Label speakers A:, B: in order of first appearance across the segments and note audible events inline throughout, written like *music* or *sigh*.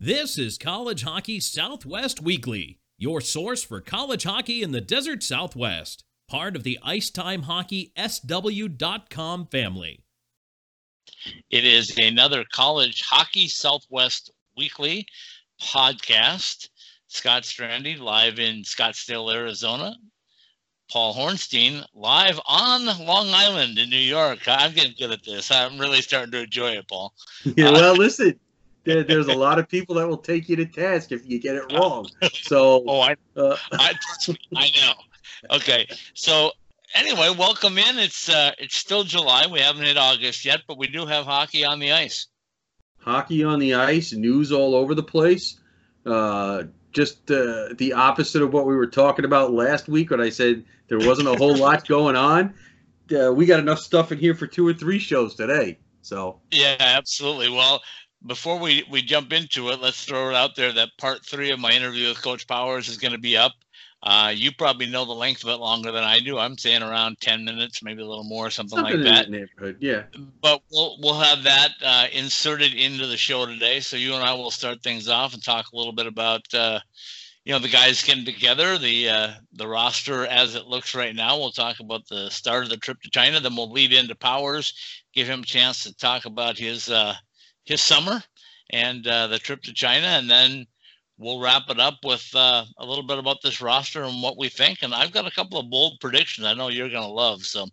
A: This is College Hockey Southwest Weekly, your source for college hockey in the desert Southwest, part of the Icetime Hockey SW.com family.
B: It is another College Hockey Southwest Weekly podcast. Scott Strandy live in Scottsdale, Arizona. Paul Hornstein live on Long Island in New York. I'm getting good at this. I'm really starting to enjoy it, Paul.
C: Yeah, well, listen, there, there's a lot of people that will take you to task if you get it wrong. So, *laughs*
B: oh, I,
C: uh,
B: I, I know. Okay, so anyway, welcome in. It's uh, it's still July. We haven't hit August yet, but we do have hockey on the ice.
C: hockey on the ice, news all over the place. Uh, just uh, the opposite of what we were talking about last week when I said there wasn't a whole *laughs* lot going on. Uh, we got enough stuff in here for two or three shows today. So,
B: Yeah, absolutely. Well, before we we jump into it, let's throw it out there that part three of my interview with Coach Powers is going to be up. Uh, you probably know the length of it longer than I do. I'm saying around ten minutes, maybe a little more, something,
C: something
B: like that.
C: that neighborhood. Yeah.
B: But we'll we'll have that uh, inserted into the show today. So you and I will start things off and talk a little bit about uh, you know the guys getting together, the uh, the roster as it looks right now. We'll talk about the start of the trip to China. Then we'll lead into Powers, give him a chance to talk about his uh, his summer and uh, the trip to China, and then we'll wrap it up with uh, a little bit about this roster and what we think. And I've got a couple of bold predictions I know you're going to love. So,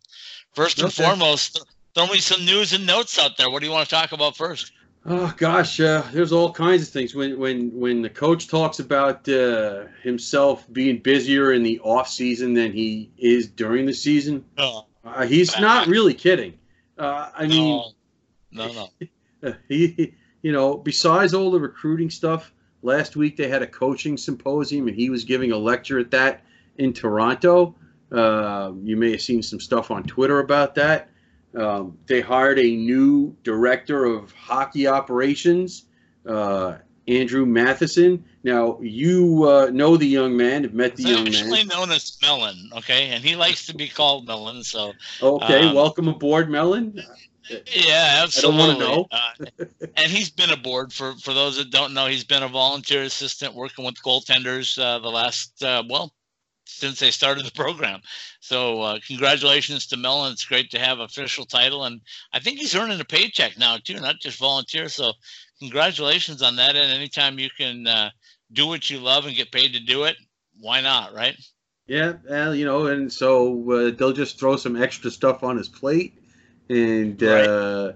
B: first and
C: Okay.
B: foremost, throw me some news and notes out there. What do you want to talk about first?
C: Oh gosh, uh, there's all kinds of things. When when when the coach talks about uh, himself being busier in the off season than he is during the season,
B: Oh,
C: uh, he's not really kidding. Uh, I mean,
B: no, no, no. *laughs*
C: he, you know, besides all the recruiting stuff, last week they had a coaching symposium and he was giving a lecture at that in Toronto. Uh, you may have seen some stuff on Twitter about that. Um, they hired a new director of hockey operations, uh, Andrew Matheson. Now, you uh, know the young man, have met the
B: He's
C: young
B: actually
C: man.
B: known as Mellon, okay, and he likes to be called Mellon. So,
C: Okay,
B: um,
C: welcome aboard, Melon.
B: Yeah,
C: I don't wanna
B: absolutely.
C: know.
B: Uh, *laughs* and he's been aboard for for those that don't know. He's been a volunteer assistant working with goaltenders uh, the last uh, well since they started the program. So uh, congratulations to Mellon. It's great to have official title, and I think he's earning a paycheck now too, not just volunteer. So congratulations on that. And anytime you can uh, do what you love and get paid to do it, why not, right?
C: Yeah, well, you know, and so uh, they'll just throw some extra stuff on his plate, and
B: Right.
C: uh,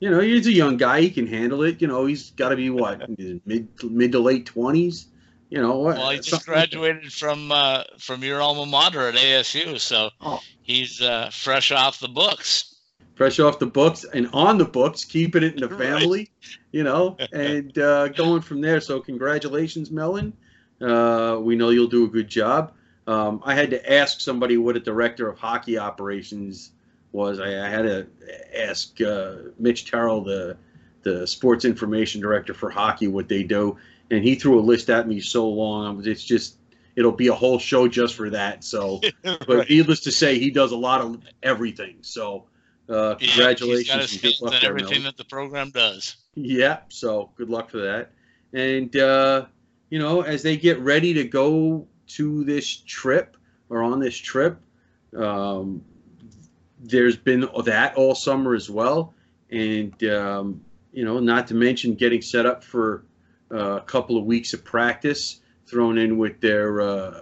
C: you know, he's a young guy; he can handle it. You know, he's got to be what *laughs* mid mid to late twenties. You know, what?
B: Well, he just
C: like
B: graduated from uh, from your alma mater at ASU, so
C: Oh.
B: he's uh, fresh off the books.
C: fresh off the books and on the books, keeping it in the *laughs*
B: Right.
C: family. You know, *laughs* and uh, going from there. So, congratulations, Melon. Uh, we know you'll do a good job. Um, I had to ask somebody what a director of hockey operations was. I, I had to ask uh, Mitch Terrell, the the sports information director for hockey, what they do, and he threw a list at me so long. It's just it'll be a whole show just for that. So, *laughs* but
B: Right.
C: needless to say, he does a lot of everything. So, uh,
B: Yeah,
C: congratulations
B: He's got his
C: and good
B: hands
C: luck
B: on
C: there,
B: everything that the program does.
C: Yeah, so good luck for that. And uh, you know, as they get ready to go to this trip or on this trip, um, there's been that all summer as well, and um, you know, not to mention getting set up for uh, a couple of weeks of practice thrown in with their uh,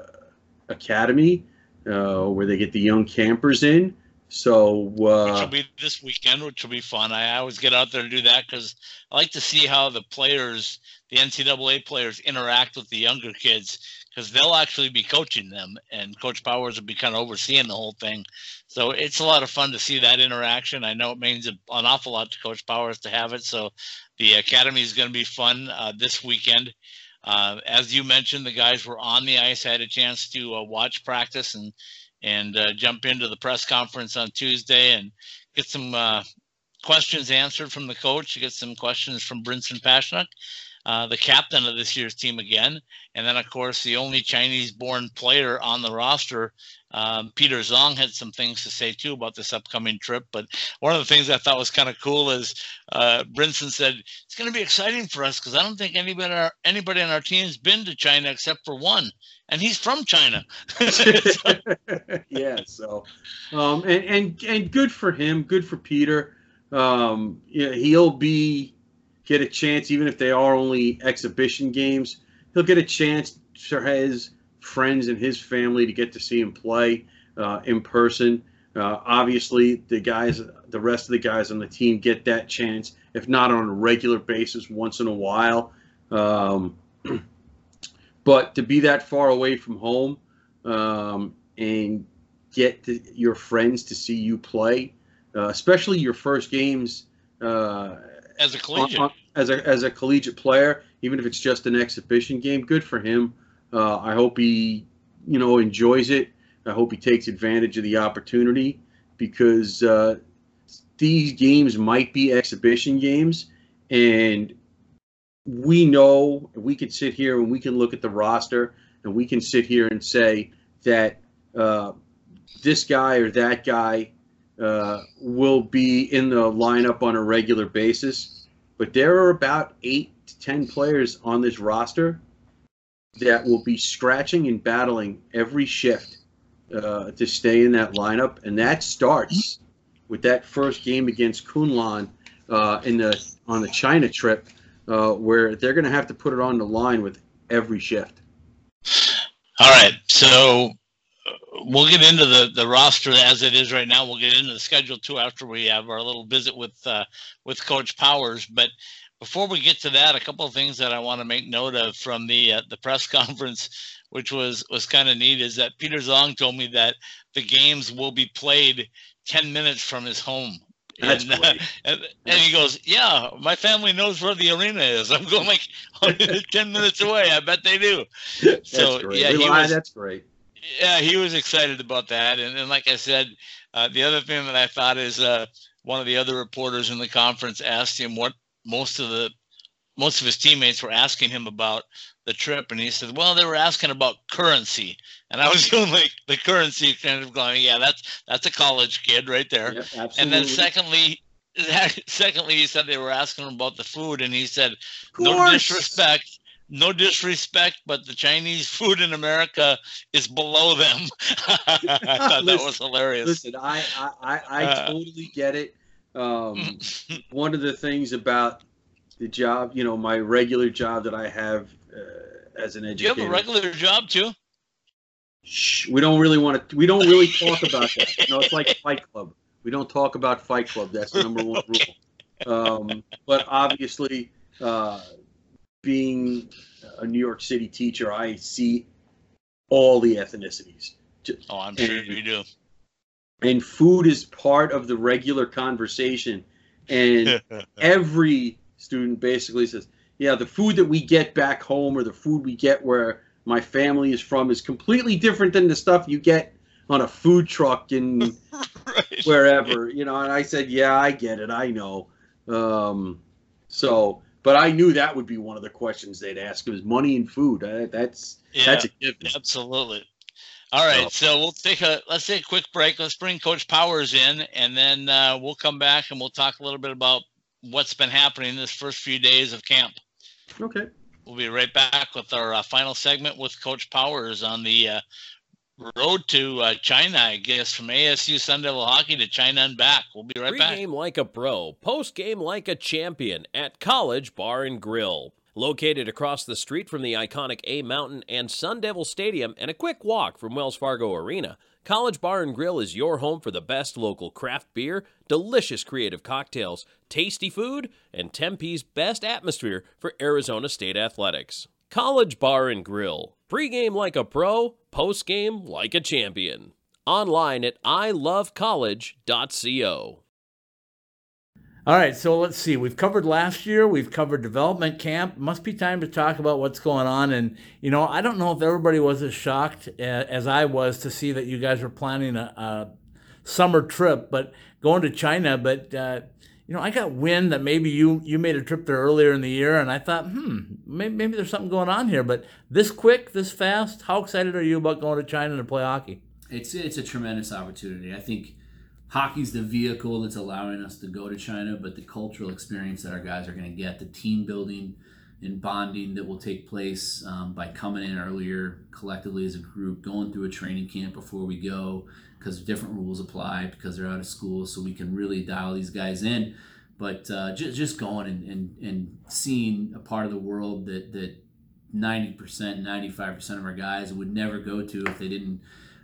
C: academy, uh, where they get the young campers in. So
B: Which will
C: uh,
B: be this weekend, which will be fun. I always get out there to do that because I like to see how the players, the NCAA players, interact with the younger kids because they'll actually be coaching them, and Coach Powers will be kind of overseeing the whole thing. So it's a lot of fun to see that interaction. I know it means an awful lot to Coach Powers to have it. So the academy is going to be fun uh, this weekend. Uh, as you mentioned, the guys were on the ice. Had a chance to uh, watch practice and and uh, jump into the press conference on Tuesday and get some uh, questions answered from the coach. Get some questions from Brinson Pasichnuk. uh, the captain of this year's team again. And then, of course, the only Chinese born player on the roster, um, Peter Zong, had some things to say too about this upcoming trip. But one of the things I thought was kind of cool is uh, Brinson said, It's going to be exciting for us because I don't think anybody, anybody on our team has been to China except for one. And he's from China. *laughs*
C: yeah, so um, and, and and good for him, good for Peter. Um, yeah, he'll be get a chance, even if they are only exhibition games. He'll get a chance for his friends and his family to get to see him play uh, in person. Uh, obviously, the guys, the rest of the guys on the team get that chance, if not on a regular basis, once in a while. Um, *clears throat* but to be that far away from home um, and get to, your friends to see you play, uh, especially your first games uh,
B: as a collegiate. On, on,
C: as a as a collegiate player, even if it's just an exhibition game. Good for him. Uh, I hope he, you know, enjoys it. I hope he takes advantage of the opportunity because uh, these games might be exhibition games, and we know we can sit here and we can look at the roster and we can sit here and say that uh, this guy or that guy uh, will be in the lineup on a regular basis but there are about eight to ten players on this roster that will be scratching and battling every shift uh, to stay in that lineup, and that starts with that first game against Kunlun uh, in the on the China trip, uh, where they're going to have to put it on the line with every shift.
B: All right, so we'll get into the the roster as it is right now. We'll get into the schedule too after we have our little visit with uh, with Coach Powers. But before we get to that, a couple of things that I want to make note of from the uh, the press *laughs* conference, which was was kind of neat, is that Peter Zong told me that the games will be played ten minutes from his home.
C: That's and, uh, *laughs*
B: and, and, he goes, "Yeah, my family knows where the arena is. I'm going like *laughs* ten minutes away. I bet they do."
C: So yeah, he was, that's great
B: yeah, he was excited about that. And, and like I said, uh, the other thing that I thought is uh, one of the other reporters in the conference asked him what most of the most of his teammates were asking him about the trip, and he said, "Well, they were asking about currency." And I was *laughs* doing like the currency kind of going, "Yeah, that's that's a college kid right there."
C: Yeah,
B: and then secondly, *laughs* secondly, he said they were asking him about the food, and he said, "No disrespect." No disrespect, but the Chinese *laughs* food in America is below them. *laughs* I thought listen, that was hilarious.
C: Listen, I I, I uh, totally get it. Um, *laughs* one of the things about the job, you know, my regular job that I have uh, as an educator.
B: You have a regular job too.
C: Shh, we don't really want to. We don't really talk about that. You know, it's like Fight Club. We don't talk about Fight Club. That's the number one rule. Um, but obviously, uh, being a New York City teacher, I see all the ethnicities.
B: Oh, I'm sure you do.
C: And food is part of the regular conversation. And *laughs* every student basically says, yeah, the food that we get back home or the food we get where my family is from is completely different than the stuff you get on a food truck in *laughs* right. wherever, you know. And I said, yeah, I get it. I know. Um, so but I knew that would be one of the questions they'd ask. It was money and food. Uh, that's yeah, that's a given.
B: Absolutely. All right, so we'll take a let's take a quick break. Let's bring Coach Powers in, and then uh, we'll come back and we'll talk a little bit about what's been happening this first few days of camp.
C: Okay.
B: We'll be right back with our uh, final segment with Coach Powers on the uh, road to uh, China, I guess, from ASU Sun Devil Hockey to China and back. We'll be right back.
A: game like a pro, post game like a champion at College Bar and Grill. Located across the street from the iconic A Mountain and Sun Devil Stadium and a quick walk from Wells Fargo Arena, College Bar and Grill is your home for the best local craft beer, delicious creative cocktails, tasty food, and Tempe's best atmosphere for Arizona State athletics. College Bar and Grill. Pre-game like a pro, post-game like a champion. Online at ilovecollege.co.
D: All right, so let's see. We've covered last year. We've covered development camp. Must be time to talk about what's going on. And you know, I don't know if everybody was as shocked as I was to see that you guys were planning a, a summer trip, but going to China. But uh,
B: you know, I got wind that maybe you you made a trip there earlier in the year, and I thought, hmm, maybe, maybe there's something going on here. But this quick, this fast, how excited are you about going to China to play hockey?
E: It's it's a tremendous opportunity. I think hockey's the vehicle that's allowing us to go to China, but the cultural experience that our guys are going to get, the team building and bonding that will take place um, by coming in earlier collectively as a group, going through a training camp before we go, because different rules apply because they're out of school, so we can really dial these guys in. But uh, just, just going and, and, and seeing a part of the world that, that 90%, 95% of our guys would never go to if they didn't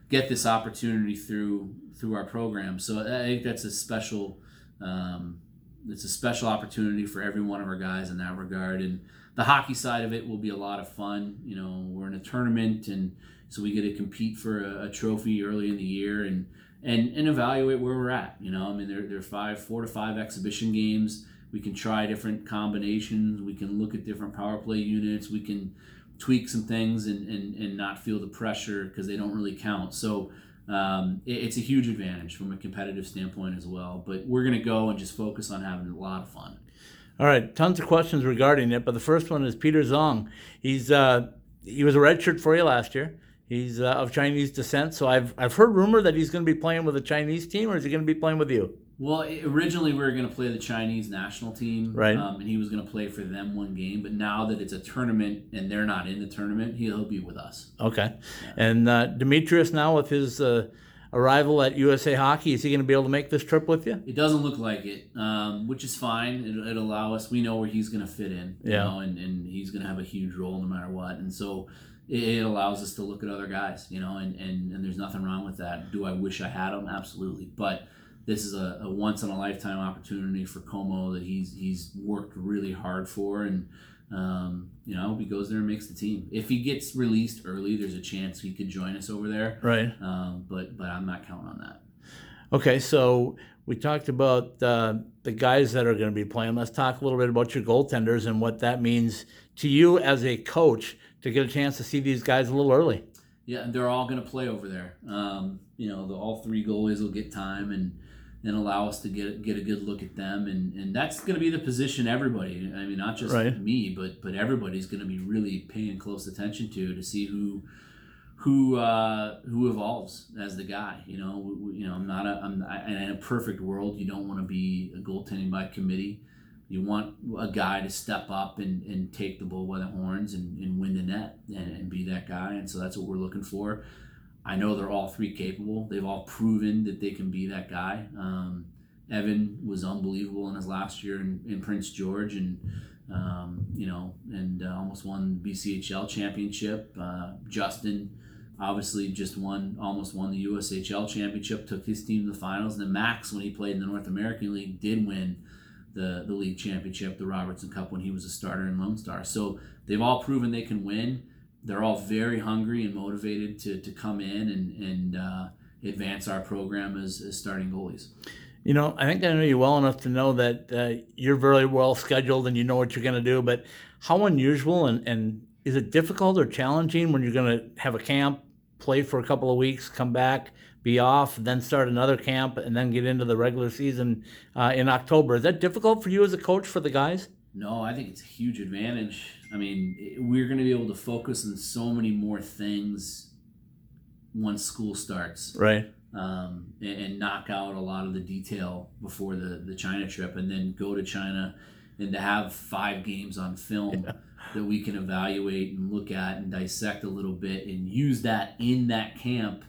E: get this opportunity through through our program. So I think that's a special um, it's a special opportunity for every one of our guys in that regard. And the hockey side of it will be a lot of fun. You know, we're in a tournament, and so we get to compete for a, a trophy early in the year and and and evaluate where we're at. You know, I mean, there there are five, four to five exhibition games. We can try different combinations. We can look at different power play units. We can tweak some things and and, and not feel the pressure because they don't really count. So. Um, it, it's a huge advantage from a competitive standpoint as well. But we're going to go and just focus on having a lot of fun.
B: All right, tons of questions regarding it, but the first one is Peter Zong. He's uh, he was a redshirt for you last year. He's uh, of Chinese descent, so I've I've heard rumor that he's going to be playing with a Chinese team, or is he going to be playing with you?
E: Well, originally we were going to play the Chinese national team,
B: right?
E: Um, and he was going to play for them one game. But now that it's a tournament and they're not in the tournament, he'll be with us.
B: Okay. Yeah. And uh, Demetrius now with his uh, arrival at USA Hockey, is he going to be able to make this trip with you?
E: It doesn't look like it, um, which is fine. It, will allow us. We know where he's going to fit in.
B: yeah.
E: Know, and, and he's going to have a huge role no matter what. And so it, allows us to look at other guys. You know, and, and and there's nothing wrong with that. Do I wish I had him? Absolutely, but this is a, a once in a lifetime opportunity for Como that he's he's worked really hard for, and um, you know, I hope he goes there and makes the team. If he gets released early, there's a chance he could join us over there.
B: Right.
E: Um, but but I'm not counting on that.
B: Okay, so we talked about uh, the guys that are going to be playing. Let's talk a little bit about your goaltenders and what that means to you as a coach to get a chance to see these guys a little early.
E: Yeah, and they're all going to play over there. Um, you know, the, all three goalies will get time, and and allow us to get get a good look at them and and that's going to be the position everybody I mean not just
B: right.
E: me but but everybody's going to be really paying close attention to to see who who uh, who evolves as the guy you know we, you know I'm not a I'm I, in a perfect world you don't want to be a goaltending by committee you want a guy to step up and, and take the bull by the horns and, and win the net and, and be that guy and so that's what we're looking for I know they're all three capable. They've all proven that they can be that guy. Um, Evan was unbelievable in his last year in, in Prince George, and um, you know, and uh, almost won the BCHL championship. Uh, Justin obviously just won, almost won the USHL championship, took his team to the finals. And then Max, when he played in the North American League, did win the the league championship, the Robertson Cup, when he was a starter in Lone Star. So they've all proven they can win they're all very hungry and motivated to, to come in and, and uh, advance our program as, as starting goalies.
B: You know, I think I know you well enough to know that uh, you're very well scheduled and you know what you're going to do. But how unusual and, and is it difficult or challenging when you're going to have a camp, play for a couple of weeks, come back, be off, then start another camp, and then get into the regular season uh, in October? Is that difficult for you as a coach for the guys?
E: No, I think it's a huge advantage. I mean, we're going to be able to focus on so many more things once school starts.
B: Right.
E: Um, and, and, knock out a lot of the detail before the, the China trip and then go to China and to have five games on film yeah. that we can evaluate and look at and dissect a little bit and use that in that camp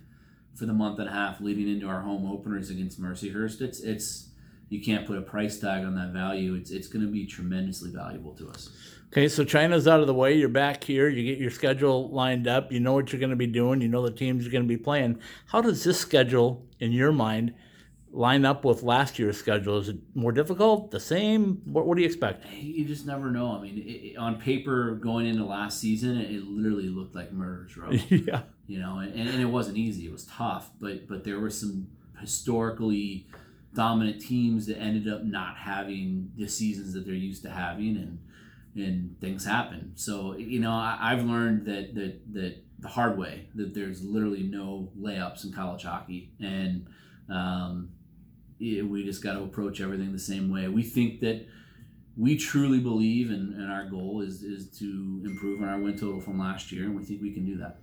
E: for the month and a half leading into our home openers against Mercyhurst. It's, it's, you can't put a price tag on that value. It's it's going to be tremendously valuable to us.
B: Okay, so China's out of the way. You're back here. You get your schedule lined up. You know what you're going to be doing. You know the teams you're going to be playing. How does this schedule, in your mind, line up with last year's schedule? Is it more difficult? The same? What, what do you expect?
E: You just never know. I mean, it, on paper, going into last season, it, it literally looked like murder's row. *laughs*
B: yeah.
E: You know, and, and it wasn't easy. It was tough, but but there were some historically dominant teams that ended up not having the seasons that they're used to having and and things happen so you know I, have learned that that that the hard way that there's literally no layups in college hockey and um, we just got to approach everything the same way. We think that we truly believe, and, and our goal is is to improve on our win total from last year, and we think we can do that.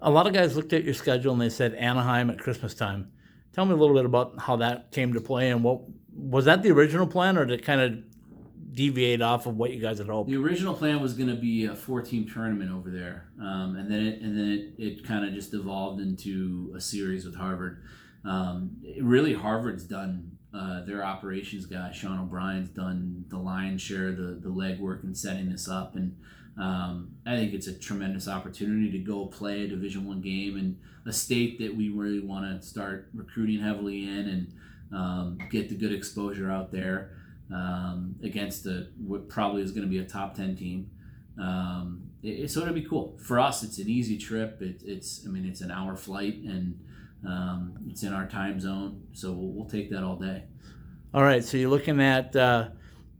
B: A lot of guys looked at your schedule and they said Anaheim at Christmas time. Tell me a little bit about how that came to play and what was that the original plan, or did it kind of deviate off of what you guys had hoped?
E: The original plan was going to be a four-team tournament over there, um, and then it and then it, it kind of just evolved into a series with Harvard. Um, really, Harvard's done uh, their operations guy, Sean O'Brien's done the lion's share the the legwork in setting this up, and um, I think it's a tremendous opportunity to go play a Division One game in a state that we really want to start recruiting heavily in and um, get the good exposure out there um, against a, what probably is going to be a top 10 team. Um, it, so it'll be cool. For us, it's an easy trip. It, it's, I mean, it's an hour flight and um, it's in our time zone. So we'll, we'll, take that all day.
B: All right. So you're looking at uh,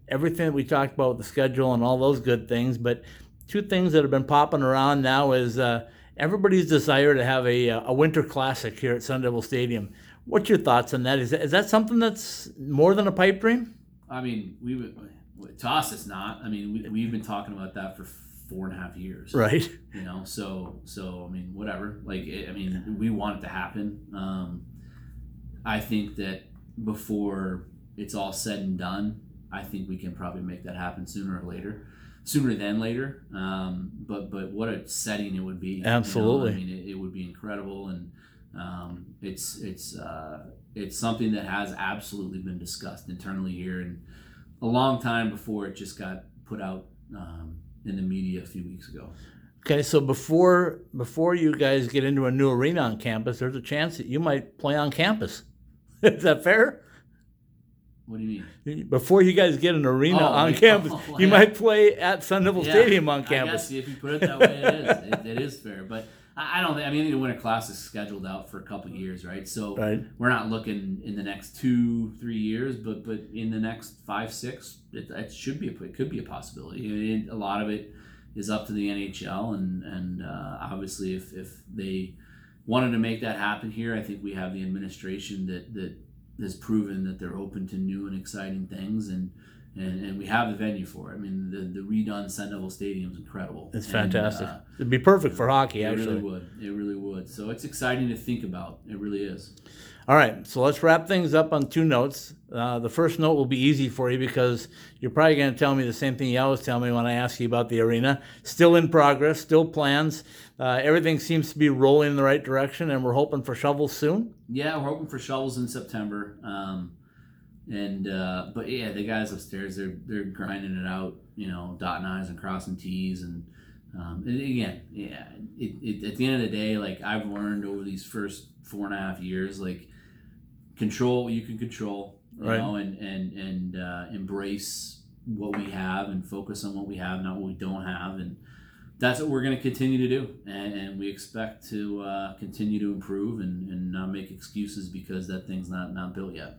B: everything that we talked about, the schedule and all those good things. But two things that have been popping around now is uh, everybody's desire to have a, a winter classic here at Sun Devil Stadium. What's your thoughts on that? Is, is that something that's more than a pipe dream?
E: I mean, we would to us it's not. I mean, we, we've been talking about that for four and a half years,
B: right?
E: You know, so so I mean, whatever. Like, I mean, we want it to happen. Um, I think that before it's all said and done, I think we can probably make that happen sooner or later, sooner than later. Um, but but what a setting it would be!
B: Absolutely.
E: You know? I mean, it, it, would be incredible, and um, it's it's uh, it's something that has absolutely been discussed internally here, and a long time before it just got put out um, in the media a few weeks ago.
B: Okay, so before before you guys get into a new arena on campus, there's a chance that you might play on campus. *laughs* Is that fair?
E: What do you
B: mean? Before you guys get an arena oh, on campus, *laughs* oh, you yeah. might play at Sun Devil yeah, Stadium on campus.
E: I guess if you put it that way, it is. it, it is fair, but I don't think. I mean, the winter class is scheduled out for a couple years, right? So
B: right.
E: we're not looking in the next two, three years, but but in the next five, six, it, it should be a, it could be a possibility. It, a lot of it is up to the NHL, and and uh, obviously, if if they wanted to make that happen here, I think we have the administration that that has proven that they're open to new and exciting things, and and, and we have the venue for it. I mean, the, the redone Sun Devil Stadium is incredible.
B: It's fantastic. And, uh, It'd be perfect for hockey,
E: it
B: actually.
E: It really would. It really would. So it's exciting to think about. It really is.
B: All right, so let's wrap things up on two notes. Uh, the first note will be easy for you because you're probably going to tell me the same thing you always tell me when I ask you about the arena. Still in progress, still plans. Uh, everything seems to be rolling in the right direction, and we're hoping for shovels soon.
E: Yeah, we're hoping for shovels in September. Um, and uh, but yeah, the guys upstairs they're they're grinding it out, you know, dotting i's and crossing t's, and, um, and again, yeah, it, it, at the end of the day, like I've learned over these first four and a half years, like control what you can control, you right. know, and and and uh, embrace what we have and focus on what we have, not what we don't have, and that's what we're going to continue to do, and, and we expect to uh, continue to improve and, and not make excuses because that thing's not not built yet.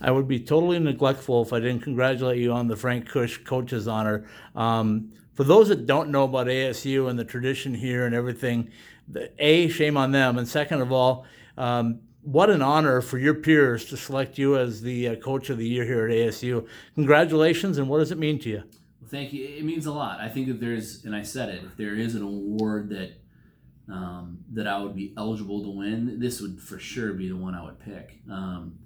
B: I would be totally neglectful if I didn't congratulate you on the Frank Kush Coach's Honor. Um, for those that don't know about ASU and the tradition here and everything, the, A, shame on them. And second of all, um, what an honor for your peers to select you as the uh, coach of the year here at ASU. Congratulations, and what does it mean to you?
E: Well, thank you. It means a lot. I think if there's, and I said it, if there is an award that um, that I would be eligible to win, this would for sure be the one I would pick. Um,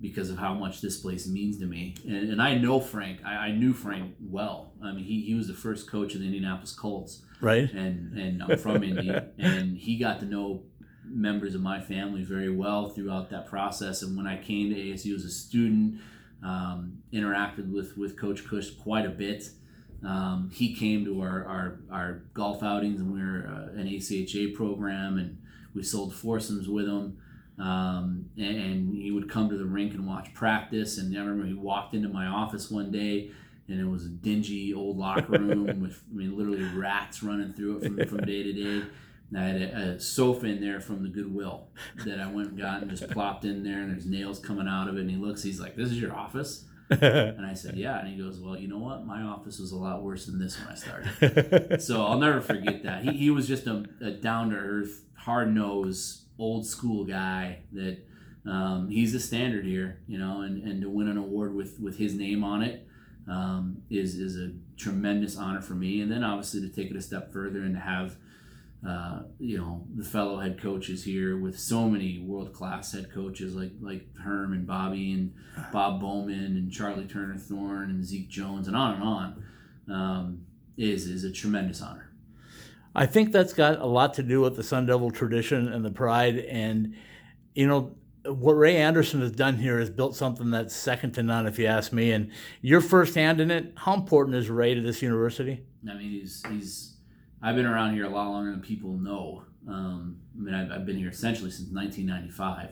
E: because of how much this place means to me. And, and I know Frank. I, I, knew Frank well. I mean, he, he was the first coach of the Indianapolis Colts.
B: Right.
E: And and I'm from Indy, *laughs* and he got to know members of my family very well throughout that process. And when I came to ASU as a student, um, interacted with with Coach Kush quite a bit. Um, he came to our, our, our golf outings, and we were uh, an ACHA program, and we sold foursomes with him. Um, and, and, he would come to the rink and watch practice. And I remember he walked into my office one day, and it was a dingy old locker *laughs* room with, I mean, literally rats running through it from, from day to day. And I had a, a, sofa in there from the Goodwill that I went and got and just plopped in there, and there's nails coming out of it. And he looks, he's like, "This is your office." *laughs* and I said, "Yeah." And he goes, "Well, you know what? My office was a lot worse than this when I started." *laughs* so I'll never forget that. He, he was just a, a down to earth, hard nosed old school guy that um, he's a standard here, you know, and, and to win an award with with his name on it um, is is a tremendous honor for me. And then obviously to take it a step further and to have uh, you know the fellow head coaches here with so many world class head coaches like like Herm and Bobby and Bob Bowman and Charli Turner Thorn and Zeke Jones and on and on um, is is a tremendous honor.
D: I think that's got a lot to do with the Sun Devil tradition and the pride. And, you know, what Ray Anderson has done here is built something that's second to none, if you ask me. And you're firsthand in it. How important is Ray to this university?
E: I mean, he's, he's I've been around here a lot longer than people know. Um, I mean, I've, I've been here essentially since 1995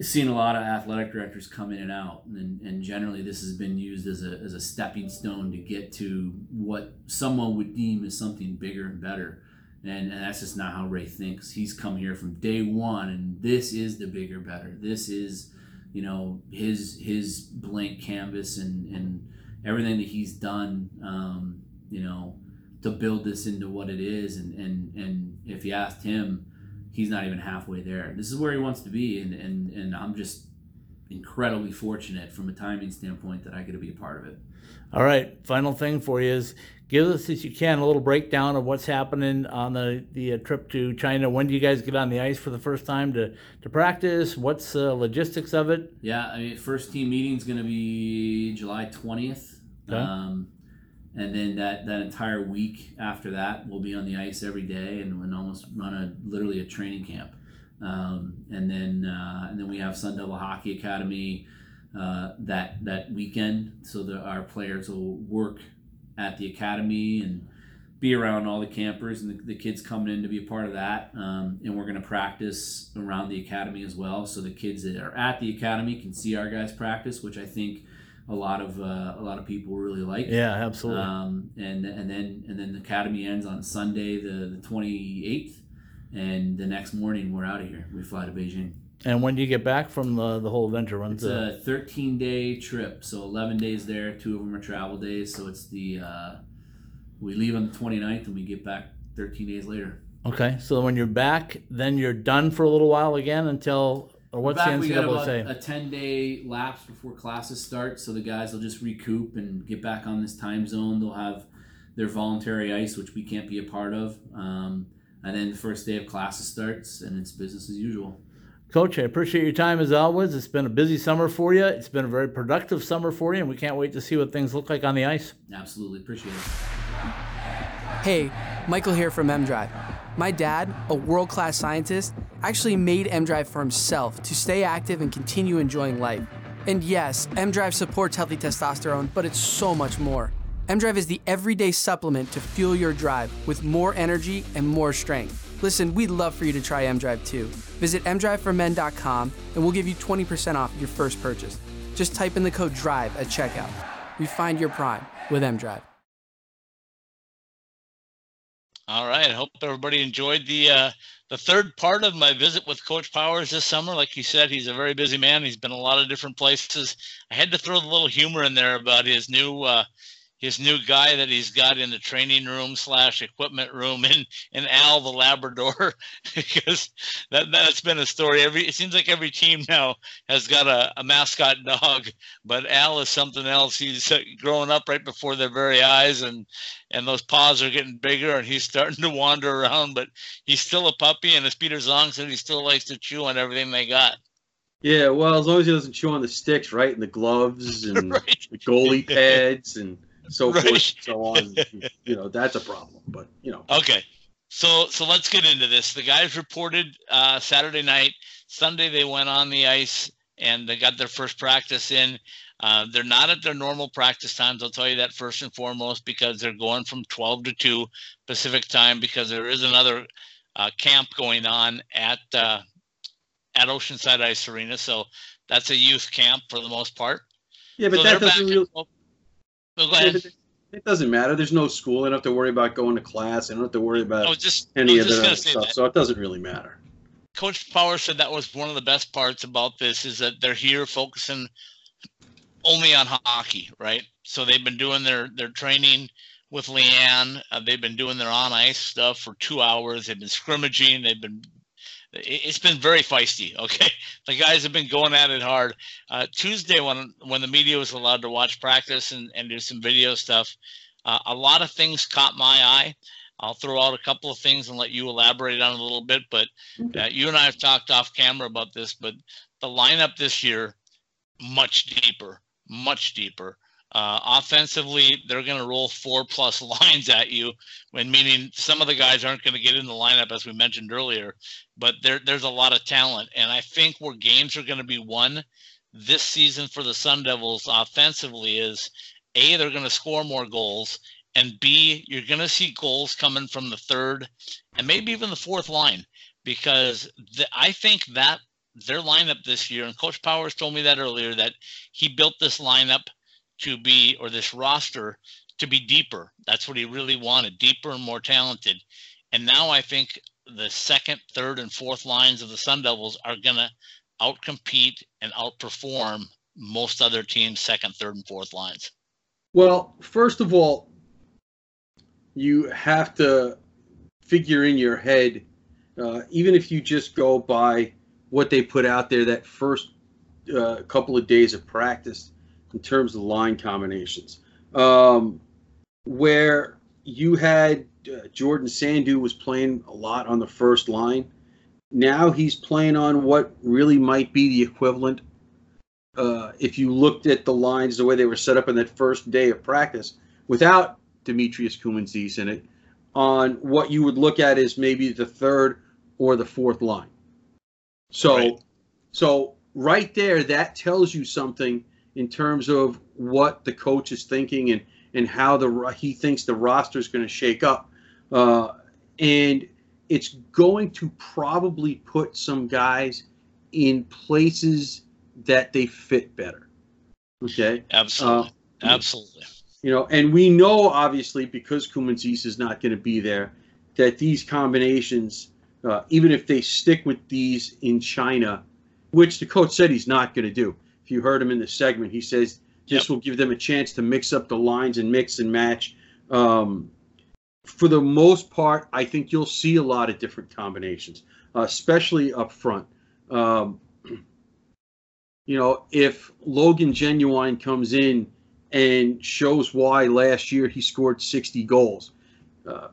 E: seen a lot of athletic directors come in and out, and, and generally this has been used as a, as a stepping stone to get to what someone would deem as something bigger and better. And, and that's just not how Ray thinks. He's come here from day one, and this is the bigger, better. This is, you know, his his blank canvas and and everything that he's done, um, you know, to build this into what it is. And and and if you asked him, he's not even halfway there. This is where he wants to be, and and and I'm just incredibly fortunate from a timing standpoint that I get to be a part of it.
D: All right, final thing for you is give us, as you can, a little breakdown of what's happening on the the uh, trip to China. When do you guys get on the ice for the first time to to practice? What's the uh, logistics of it?
E: Yeah, I mean, first team meeting is going to be July twentieth. Okay. Um, and then that that entire week after that we'll be on the ice every day and, and almost run a literally a training camp. Um, and then uh, and then we have Sun Devil Hockey Academy uh, that that weekend. So that our players will work at the academy and be around all the campers and the, the kids coming in to be a part of that. Um, and we're going to practice around the academy as well. So the kids that are at the academy can see our guys practice which i think a lot of uh, a lot of people really like.
D: Yeah, absolutely.
E: Um, and and then and then the academy ends on Sunday, the the twenty eighth, and the next morning we're out of here. We fly to Beijing.
D: And when do you get back from the, the whole adventure?
E: When's it's a 13 day trip. So 11 days there, two of them are travel days. So it's the, uh, we leave on the 29th and we get back 13 days later.
D: Okay. So when you're back, then you're done for a little while again until or what's
E: back,
D: the NCAA
E: say? A ten day lapse before classes start, so the guys will just recoup and get back on this time zone. They'll have their voluntary ice, which we can't be a part of, um, and then the first day of classes starts, and it's business as usual.
D: Coach, I appreciate your time as always. It's been a busy summer for you. It's been a very productive summer for you, and we can't wait to see what things look like on the ice.
E: Absolutely appreciate it.
F: Hey, Michael here from M Drive. My dad, a world class scientist, actually made M Drive for himself to stay active and continue enjoying life. And yes, M Drive supports healthy testosterone, but it's so much more. M Drive is the everyday supplement to fuel your drive with more energy and more strength. Listen, we'd love for you to try M Drive too. Visit mdriveformen.com and we'll give you 20% off your first purchase. Just type in the code DRIVE at checkout. Refine your prime with M
B: All right. I hope everybody enjoyed the uh, the third part of my visit with Coach Powers this summer. Like you said, he's a very busy man. He's been a lot of different places. I had to throw the little humor in there about his new uh, his new guy that he's got in the training room slash equipment room in in Al the Labrador *laughs* because that that's been a story. Every it seems like every team now has got a, a mascot dog, but Al is something else. He's uh, growing up right before their very eyes, and and those paws are getting bigger, and he's *laughs* starting to wander around. But he's still a puppy, and as Peter Zong said, he still likes to chew on everything they got.
C: Yeah, well, as long as he doesn't chew on the sticks, right, and the gloves *laughs* and right. the goalie pads and so right. forth so on. *laughs* you know, that's a problem. But you know.
B: Okay. So so let's get into this. The guys reported uh, Saturday night. Sunday they went on the ice and they got their first practice in. Uh, they're not at their normal practice times. I'll tell you that first and foremost because they're going from 12 to 2 Pacific time because there is another uh, camp going on at uh, at Oceanside Ice Arena. So that's a youth camp for the most part.
C: Yeah, but
B: so
C: that doesn't really.
B: No, go ahead.
C: It doesn't matter. There's no school. I don't have to worry about going to class. I don't have to worry about
B: just,
C: any of that stuff. That. So it doesn't really matter.
B: Coach Power said that was one of the best parts about this is that they're here focusing only on hockey, right? So they've been doing their their training with Leanne. Uh, they've been doing their on ice stuff for two hours. They've been scrimmaging. They've been it's been very feisty. Okay, *laughs* the guys have been going at it hard. Uh, Tuesday, when when the media was allowed to watch practice and, and do some video stuff, uh, a lot of things caught my eye. I'll throw out a couple of things and let you elaborate on a little bit. But uh, you and I have talked off camera about this. But the lineup this year, much deeper, much deeper. Uh, offensively, they're going to roll four plus *laughs* lines at you, when meaning some of the guys aren't going to get in the lineup as we mentioned earlier. But there, there's a lot of talent, and I think where games are going to be won this season for the Sun Devils offensively is a they're going to score more goals, and b you're going to see goals coming from the third and maybe even the fourth line because the, I think that their lineup this year, and Coach Powers told me that earlier that he built this lineup to be, or this roster to be deeper. That's what he really wanted, deeper and more talented. And now I think the second, third, and fourth lines of the Sun Devils are going to outcompete and outperform most other teams' second, third, and fourth lines.
C: Well, first of all, you have to figure in your head, uh, even if you just go by what they put out there that first uh, couple of days of practice, in terms of line combinations. Um, where you had uh, Jordan Sandhu was playing a lot on the first line. Now he's playing on what really might be the equivalent. Uh, if you looked at the lines the way they were set up in that first day of practice, without Demetrius Koumontzis in it, on what you would look at as maybe the third or the fourth line. So, right. so right there, that tells you something in terms of what the coach is thinking and and how the he thinks the roster is going to shake up, uh, and it's going to probably put some guys in places that they fit better. Okay.
B: Absolutely. Uh, Absolutely.
C: You know, and we know obviously because Koumontzis is not going to be there, that these combinations, uh, even if they stick with these in China, which the coach said he's not going to do, you heard him in the segment, he says this yep. will give them a chance to mix up the lines and mix and match. Um, for the most part, I think you'll see a lot of different combinations, uh, especially up front. Um, you know, if Logan Genuine comes in and shows why last year he scored 60 goals, uh,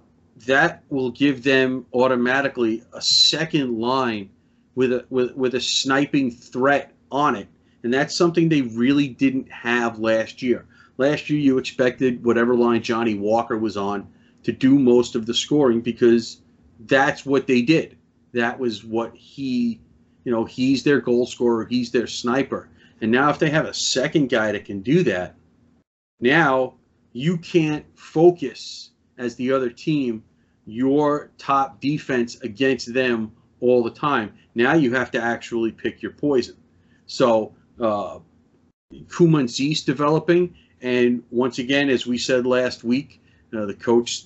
C: that will give them automatically a second line with a with, with a sniping threat on it and that's something they really didn't have last year. Last year, you expected whatever line Johnny Walker was on to do most of the scoring because that's what they did. That was what he, you know, he's their goal scorer, he's their sniper. And now, if they have a second guy that can do that, now you can't focus as the other team your top defense against them all the time. Now you have to actually pick your poison. So uh, Koumontzis developing. And once again, as we said last week, uh, the coach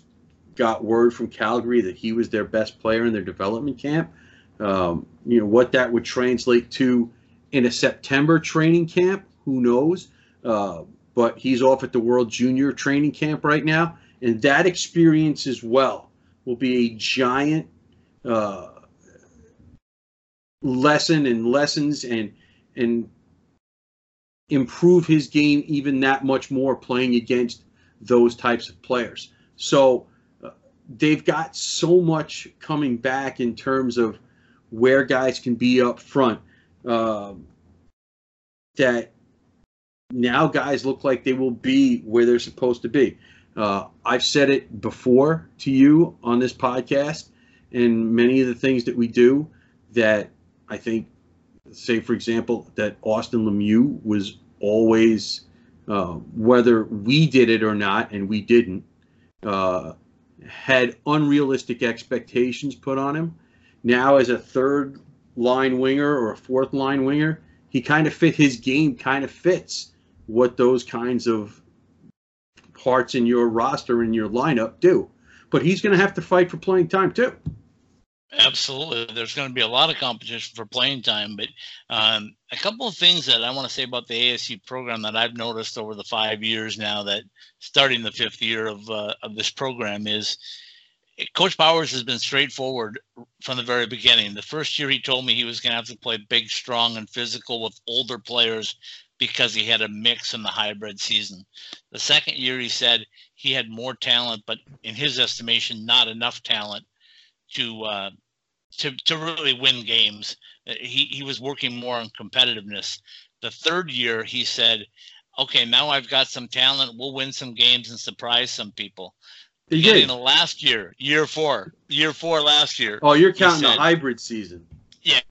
C: got word from Calgary that he was their best player in their development camp. Um, you know what that would translate to in a September training camp, who knows? Uh, but he's off at the World Junior training camp right now, and that experience as well will be a giant uh, lesson and lessons and and improve his game even that much more playing against those types of players. So uh, they've got so much coming back in terms of where guys can be up front uh, that now guys look like they will be where they're supposed to be. Uh, I've said it before to you on this podcast and many of the things that we do that I think say, for example, that Austin Lemieux was always, uh, whether we did it or not, and we didn't, uh, had unrealistic expectations put on him. Now, as a third line winger or a fourth line winger, he kind of fit his game, kind of fits what those kinds of parts in your roster and your lineup do. But he's going to have to fight for playing time too.
B: Absolutely. There's going to be a lot of competition for playing time, but um, a couple of things that I want to say about the ASU program that I've noticed over the five years now that starting the fifth year of, uh, of this program is Coach Powers has been straightforward from the very beginning. The first year he told me he was going to have to play big, strong, and physical with older players because he had a mix in the hybrid season. The second year he said he had more talent, but in his estimation, not enough talent to uh, to to really win games. Uh, he he was working more on competitiveness. The third year he said, "Okay, now I've got some talent. We'll win some games and surprise some people."
C: He did.
B: of last year, year four, year four last year.
C: Oh, you're counting
B: said-
C: the hybrid season.
B: Yeah,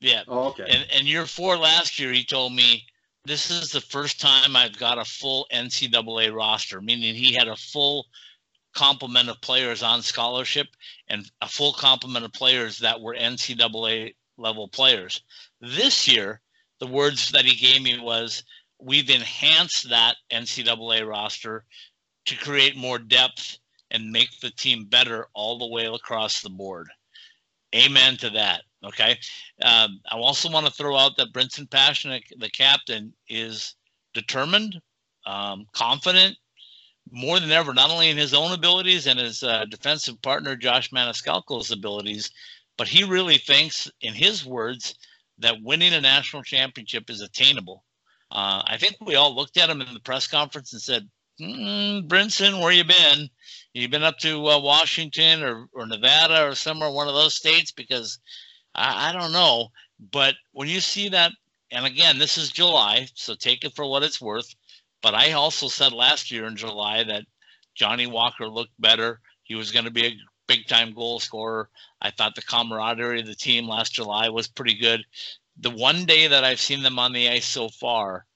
B: yeah.
C: Oh, okay.
B: And and year four last year, he told me this is the first time I've got a full NCAA roster, meaning he had a full complement of players on scholarship and a full complement of players that were NCAA level players. This year, the words that he gave me was, "We've enhanced that NCAA roster to create more depth and make the team better all the way across the board." Amen to that. Okay. Um, I also want to throw out that Brinson Pasichnuk, the captain, is determined, um, confident, more than ever, not only in his own abilities and his uh, defensive partner Josh Maniscalco's abilities, but he really thinks, in his words, that winning a national championship is attainable. Uh, I think we all looked at him in the press conference and said, mm, "Brinson, where you been? You been up to uh, Washington or, or Nevada or somewhere, one of those states? Because I, I don't know. But when you see that, and again, this is July, so take it for what it's worth. But I also said last year in July that Johnny Walker looked better. He was going to be a big time goal scorer. I thought the camaraderie of the team last July was pretty good. The one day that I've seen them on the ice so far,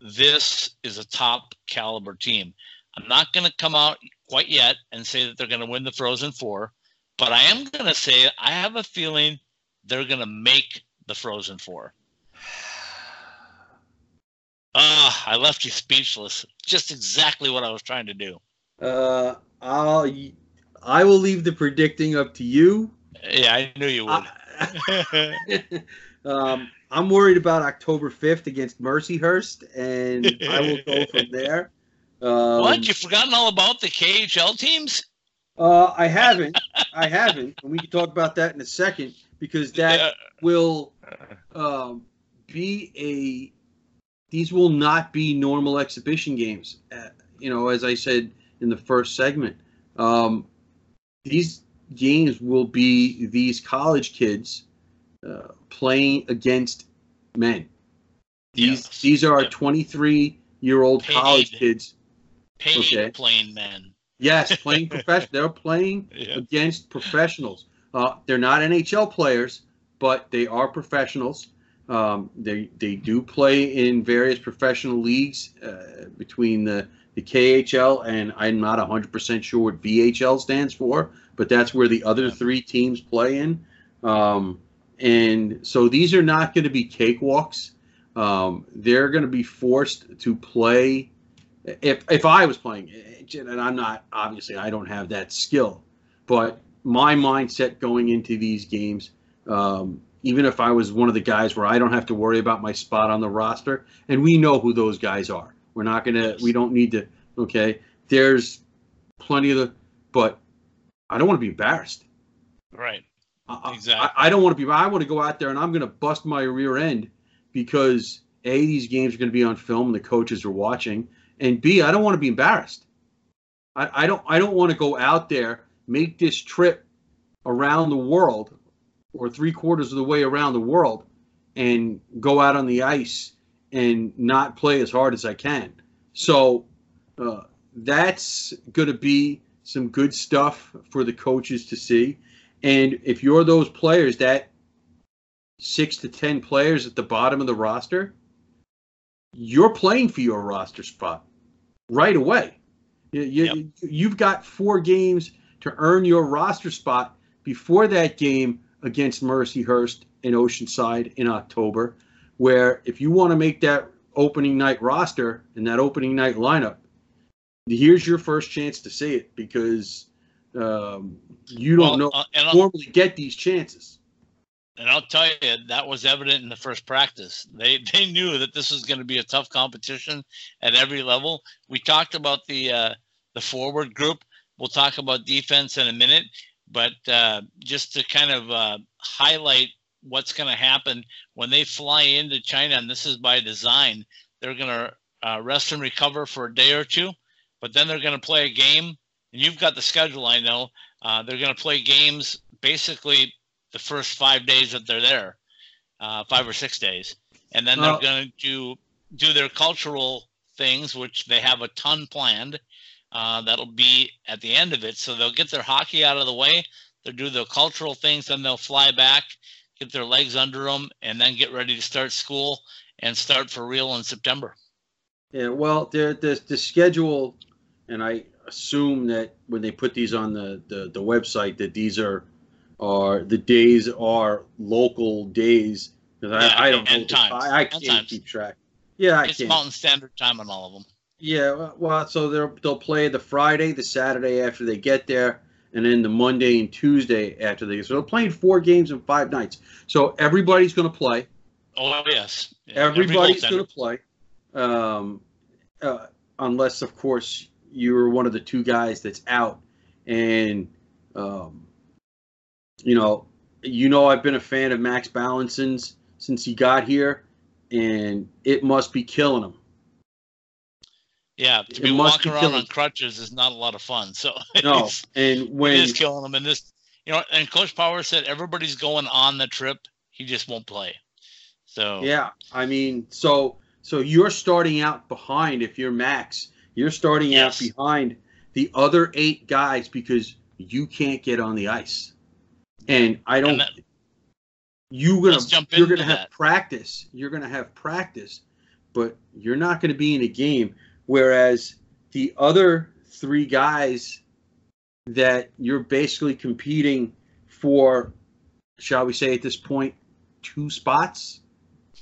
B: this is a top caliber team. I'm not going to come out quite yet and say that they're going to win the Frozen Four, but I am going to say I have a feeling they're going to make the Frozen Four. Ah, I left you speechless. Just exactly what I was trying to do.
C: Uh, I'll, I will leave the predicting up to you.
B: Yeah, I knew you would.
C: I- *laughs* um, I'm worried about October 5th against Mercyhurst, and I will go from *laughs* there. Um,
B: what? You've forgotten all about the KHL teams?
C: Uh, I haven't. I haven't. And we can talk about that in a second because that will um, be a. These will not be normal exhibition games. Uh, you know, as I said in the first segment, um, these games will be these college kids uh, playing against men. These
B: Yes.
C: these are
B: Yeah.
C: 23 year old
B: Paid.
C: college kids.
B: Paid
C: Okay.
B: plain men.
C: Yes, *laughs* playing professional. They're playing *laughs*
B: Yeah.
C: against professionals. Uh, they're not NHL players, but they are professionals. Um, they they do play in various professional leagues uh, between the the KHL and I'm not 100% sure what VHL stands for, but that's where the other three teams play in. Um, and so these are not going to be cakewalks. Um, they're going to be forced to play. If if I was playing, and I'm not obviously I don't have that skill, but my mindset going into these games, um, even if I was one of the guys where I don't have to worry about my spot on the roster, and we know who those guys are. We're not gonna. We don't need to. Okay, there's plenty of the, but I don't want to be embarrassed.
B: Right. Exactly.
C: I, I don't want to be. I want to go out there and I'm going to bust my rear end because a these games are going to be on film and the coaches are watching, and b I don't want to be embarrassed. I, I don't. I don't want to go out there make this trip around the world or three quarters of the way around the world and go out on the ice and not play as hard as I can. So uh, that's going to be some good stuff for the coaches to see. And if you're those players, that six to 10 players at the bottom of the roster, you're playing for your roster spot right away. You, you, You've got four games to earn your roster spot before that game against Mercyhurst in Oceanside in October, where if you want to make that opening night roster and that opening night lineup, here's your first chance to see it because um, you don't
B: Well,
C: know
B: uh,
C: normally get these chances.
B: and I'll tell you that was evident in the first practice. They *laughs* they knew that this was going to be a tough competition at every level. We talked about the uh, the forward group. We'll talk about defense in a minute. But uh, just to kind of uh, highlight what's going to happen when they fly into China, and this is by design, they're going to uh, rest and recover for a day or two, but then they're going to play a game. And you've got the schedule, I know. Uh, they're going to play games basically the first five days that they're there, uh, five or six days, and then they're going to do their cultural things, which they have a ton planned. Uh, that'll be at the end of it. So they'll get their hockey out of the way. They'll do their cultural things, then they'll fly back, get their legs under them, and then get ready to start school and start for real in September.
C: Yeah, well, the the, the schedule, and I assume that when they put these on the, the, the website, that these are are the days are local days because
B: Yeah,
C: I, I don't
B: and
C: know.
B: times.
C: I, I can't
B: times.
C: keep track. Yeah, I
B: it's
C: can't.
B: Mountain Standard Time on all of them.
C: Yeah, well, so they'll they'll play the Friday, the Saturday after they get there, and then the Monday and Tuesday after they. get. So they're playing four games in five nights. So everybody's going to play.
B: Oh yes, Yeah, every
C: Everybody's
B: goaltender.
C: going to play, um, uh, unless of course you're one of the two guys that's out, and um, you know, you know, I've been a fan of Max Balinson's since he got here, and it must be killing him.
B: Yeah, to be walking
C: be
B: around on crutches is not a lot of fun. So *laughs*
C: No, and
B: it
C: when
B: is killing them. And this, you know, and Coach Power said everybody's going on the trip. He just won't play. So
C: Yeah, I mean, so so you're starting out behind if you're Max. You're starting
B: Yes.
C: out behind the other eight guys because you can't get on the ice. And I don't.
B: And that-
C: you're gonna you're gonna
B: into
C: have practice. You're gonna have practice, but you're not gonna be in a game. Whereas the other three guys that you're basically competing for, shall we say at this point, two spots.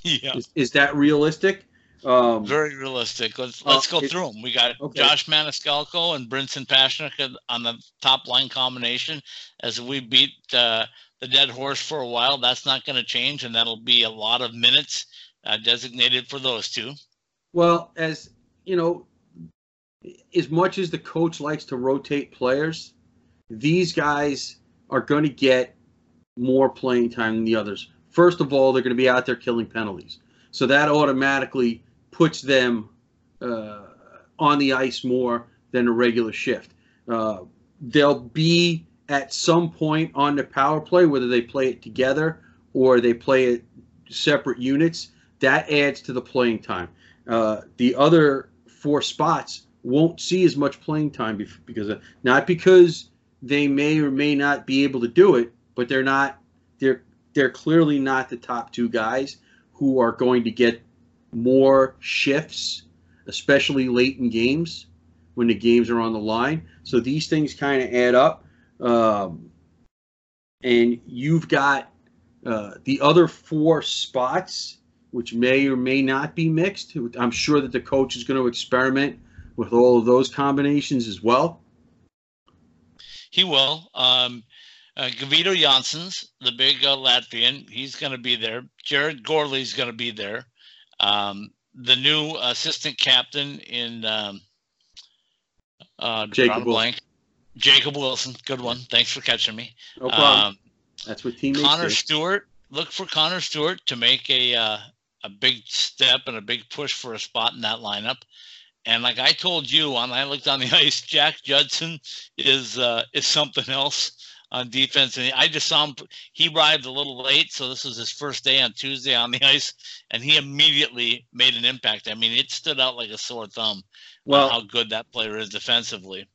B: yeah,
C: Is, is that realistic? Um,
B: very realistic. Let's
C: Uh,
B: let's go
C: it-
B: through them. We got
C: Okay.
B: Josh Maniscalco and Brinson Pasichnuk on the top line combination. As we beat uh, the dead horse for a while, that's not going to change, and that'll be a lot of minutes uh, designated for those two.
C: well, as you know, as much as the coach likes to rotate players, these guys are going to get more playing time than the others. First of all, they're going to be out there killing penalties, so that automatically puts them uh, on the ice more than a regular shift. Uh, they'll be at some point on the power play, whether they play it together or they play it separate units. That adds to the playing time. Uh, the other four spots won't see as much playing time because of, not because they may or may not be able to do it, but they're not. They're they're clearly not the top two guys who are going to get more shifts, especially late in games when the games are on the line. So these things kind of add up. Um, and you've got uh, the other four spots, which may or may not be mixed. I'm sure that the coach is going to experiment with all of those combinations as well.
B: He will. Um, uh, Gvido Jansons, the big uh, Latvian, he's going to be there. Jarrod Gourley's going to be there. Um, the new assistant captain in um, uh,
C: Jacob
B: blank. Jacob Wilson, good one. Thanks for catching me.
C: No problem.
B: Um,
C: That's what teammates
B: Connor
C: do.
B: Stewart, look for Connor Stewart to make a uh, a big step and a big push for a spot in that lineup. And like I told you, when I looked on the *laughs* ice, Jack Judson is uh, is something else on defense. And I just saw him; he arrived a little late, so this was his first day on Tuesday on the ice, and he immediately made an impact. I mean, it stood out like a sore thumb.
C: Well,
B: how good that player is defensively.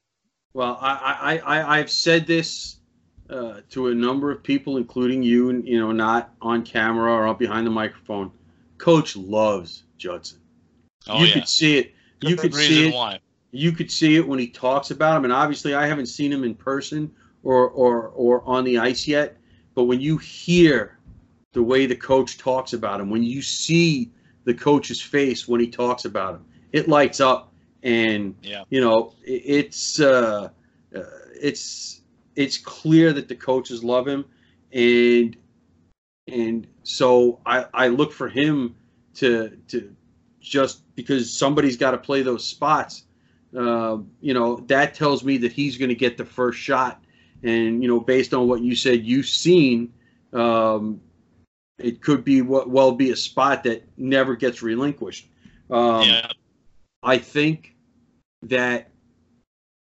C: Well, I, I, I, I've said this uh, to a number of people, including you, and you know, not on camera or up behind the microphone. Coach loves Judson.
B: Oh
C: you
B: yeah,
C: could see it. you
B: Good
C: could see it.
B: why.
C: You could see it when he talks about him, and obviously, I haven't seen him in person or or or on the ice yet. But when you hear the way the coach talks about him, when you see the coach's face when he talks about him, it lights up. And
B: Yeah.
C: you know, it, it's uh, uh, it's it's clear that the coaches love him, and and so I I look for him to to just because somebody's got to play those spots. Uh, you know, that tells me that he's going to get the first shot and you know, based on what you said, you've seen, um, it could be what well be a spot that never gets relinquished. Um,
B: yeah.
C: I think that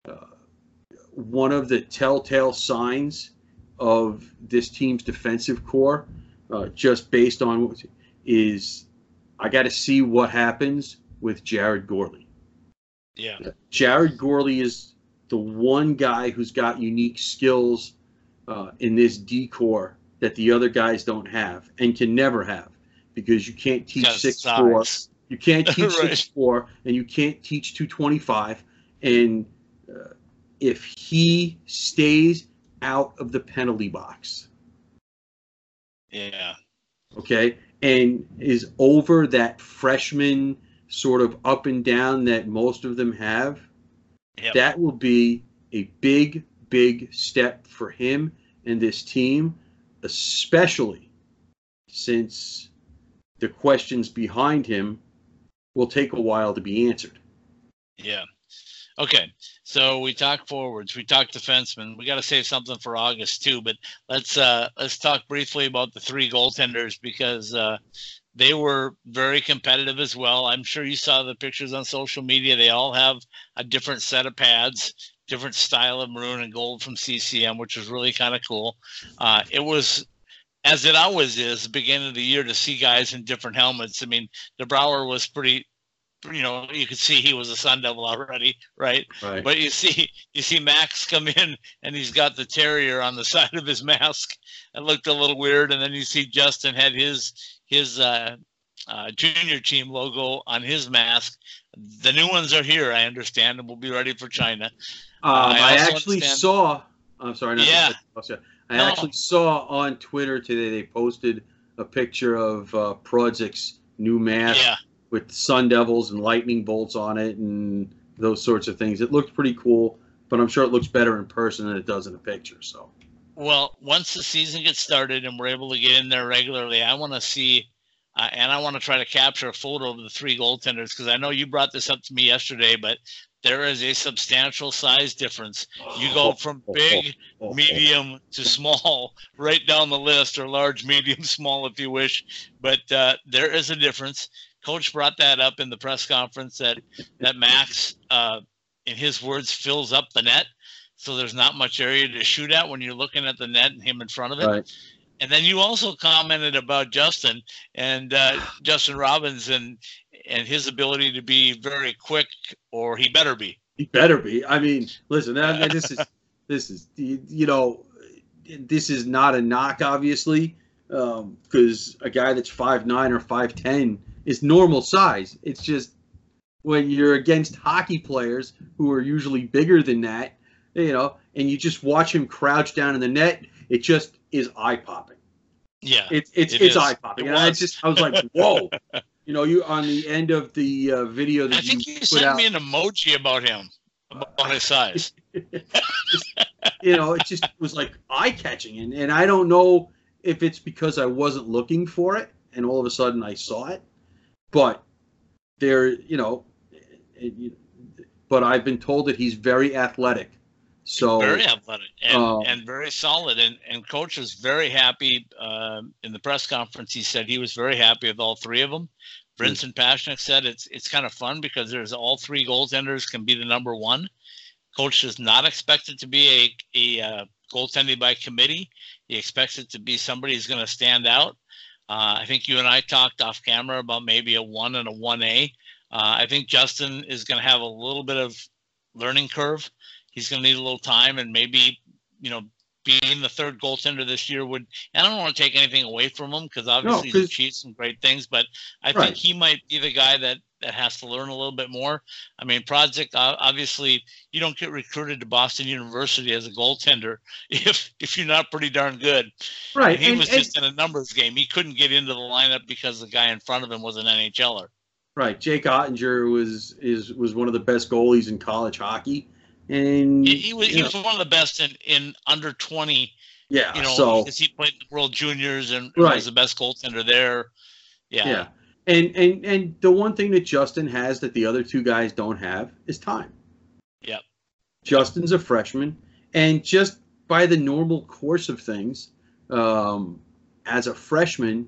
C: uh, one of the telltale signs of this team's defensive core, uh, just based on what is, I got to see what happens with Jarrod Gourley.
B: Yeah.
C: Jarrod Gourley is the one guy who's got unique skills uh, in this decor that the other guys don't have and can never have because you can't teach six
B: size.
C: four, you can't *laughs* teach
B: Right.
C: six four, and you can't teach two twenty five. And uh, if he stays out of the penalty box,
B: Yeah.
C: okay, and is over that freshman sort of up and down that most of them have,
B: Yep.
C: that will be a big, big step for him and this team, especially since the questions behind him will take a while to be answered.
B: Yeah. Okay. So we talk forwards, we talk defensemen. We got to save something for August too, but let's uh let's talk briefly about the three goaltenders because uh they were very competitive as well. I'm sure you saw the pictures on social media. They all have a different set of pads, different style of maroon and gold from CCM, which was really kind of cool. Uh, it was, as it always is, beginning of the year to see guys in different helmets. I mean, DeBrouwer was pretty, you know, you could see he was a Sun Devil already, right?
C: Right.
B: But you see, you see Max come in and he's got the terrier on the *laughs* side of his mask. It looked a little weird. And then you see Justin had his his uh, uh, junior team logo on his mask. The new ones are here, I understand, and we'll be ready for China.
C: Um,
B: I
C: I, actually
B: understand-
C: saw. I'm sorry. Not
B: Yeah.
C: cut you off, sir. I
B: No.
C: actually saw on Twitter today they posted a picture of uh, Prawdzik's new mask
B: Yeah,
C: with Sun Devils and lightning bolts on it and those sorts of things. It looked pretty cool, but I'm sure it looks better in person than it does in a picture. So
B: well, once the season gets started and we're able to get in there regularly, I want to see, uh, and I want to try to capture a photo of the three goaltenders because I know you brought this up to me yesterday, but there is a substantial size difference. You go *laughs* from big, medium to small, *laughs* right down the list, or large, *laughs* medium, small, if you wish. But uh, there is a difference. Coach brought that up in the press conference that that Max, uh, in his words, fills up the net. So there's not much area to shoot at when you're looking at the net and him in front of it.
C: Right.
B: And then you also commented about Justin and uh, Justin Robbins and and his ability to be very quick, or he better be.
C: He better be. I mean, listen, I mean, this is this is you you know, this is not a knock, obviously, because a guy that's five nine or five ten is normal size. It's just when you're against hockey players who are usually bigger than that, you know, and you just watch him crouch down in the net, it just is eye popping.
B: Yeah.
C: It's it's
B: It
C: it's eye popping.
B: It
C: And I just I was like, *laughs* whoa. You know, you on the end of the uh, video that
B: I think
C: you
B: you sent
C: out.
B: me an emoji about him, about his size. *laughs*
C: you know, it just was like eye catching, and and I don't know if it's because I wasn't looking for it, and all of a sudden I saw it, but there, you know, it, you- but I've been told that he's very athletic, so
B: very athletic and,
C: um,
B: and very solid. And, and coach was very happy um in the press conference. He said he was very happy with all three of them. Brinson Pasichnuk said it's it's kind of fun because there's all three goaltenders can be the number one. Coach does not expect it to be a, a uh, goaltending by committee. He expects it to be somebody who's going to stand out. Uh, I think you and I talked off camera about maybe a one and a one A. Uh, I think Justin is going to have a little bit of learning curve. He's going to need a little time, and maybe you know, being the third goaltender this year would. And I don't want to take anything away from him because obviously he's
C: 'cause-
B: achieved some great things, but I
C: Right.
B: think he might be the guy that that has to learn a little bit more. I mean, Project obviously you don't get recruited to Boston University as a goaltender *laughs* if if you're not pretty darn good.
C: right.
B: And he
C: and-
B: was
C: and-
B: just in a numbers game. He couldn't get into the lineup because the guy in front of him was an NHLer.
C: right. Jake Oettinger was is was one of the best goalies in college hockey, and
B: He, he was he
C: know,
B: was one of the best in in under twenty.
C: yeah.
B: You know,
C: so
B: because he played the World Juniors and
C: Right.
B: was the best goaltender there. Yeah.
C: yeah. And and and the one thing that Justin has that the other two guys don't have is time.
B: Yep.
C: Justin's a freshman, and just by the normal course of things, um, as a freshman,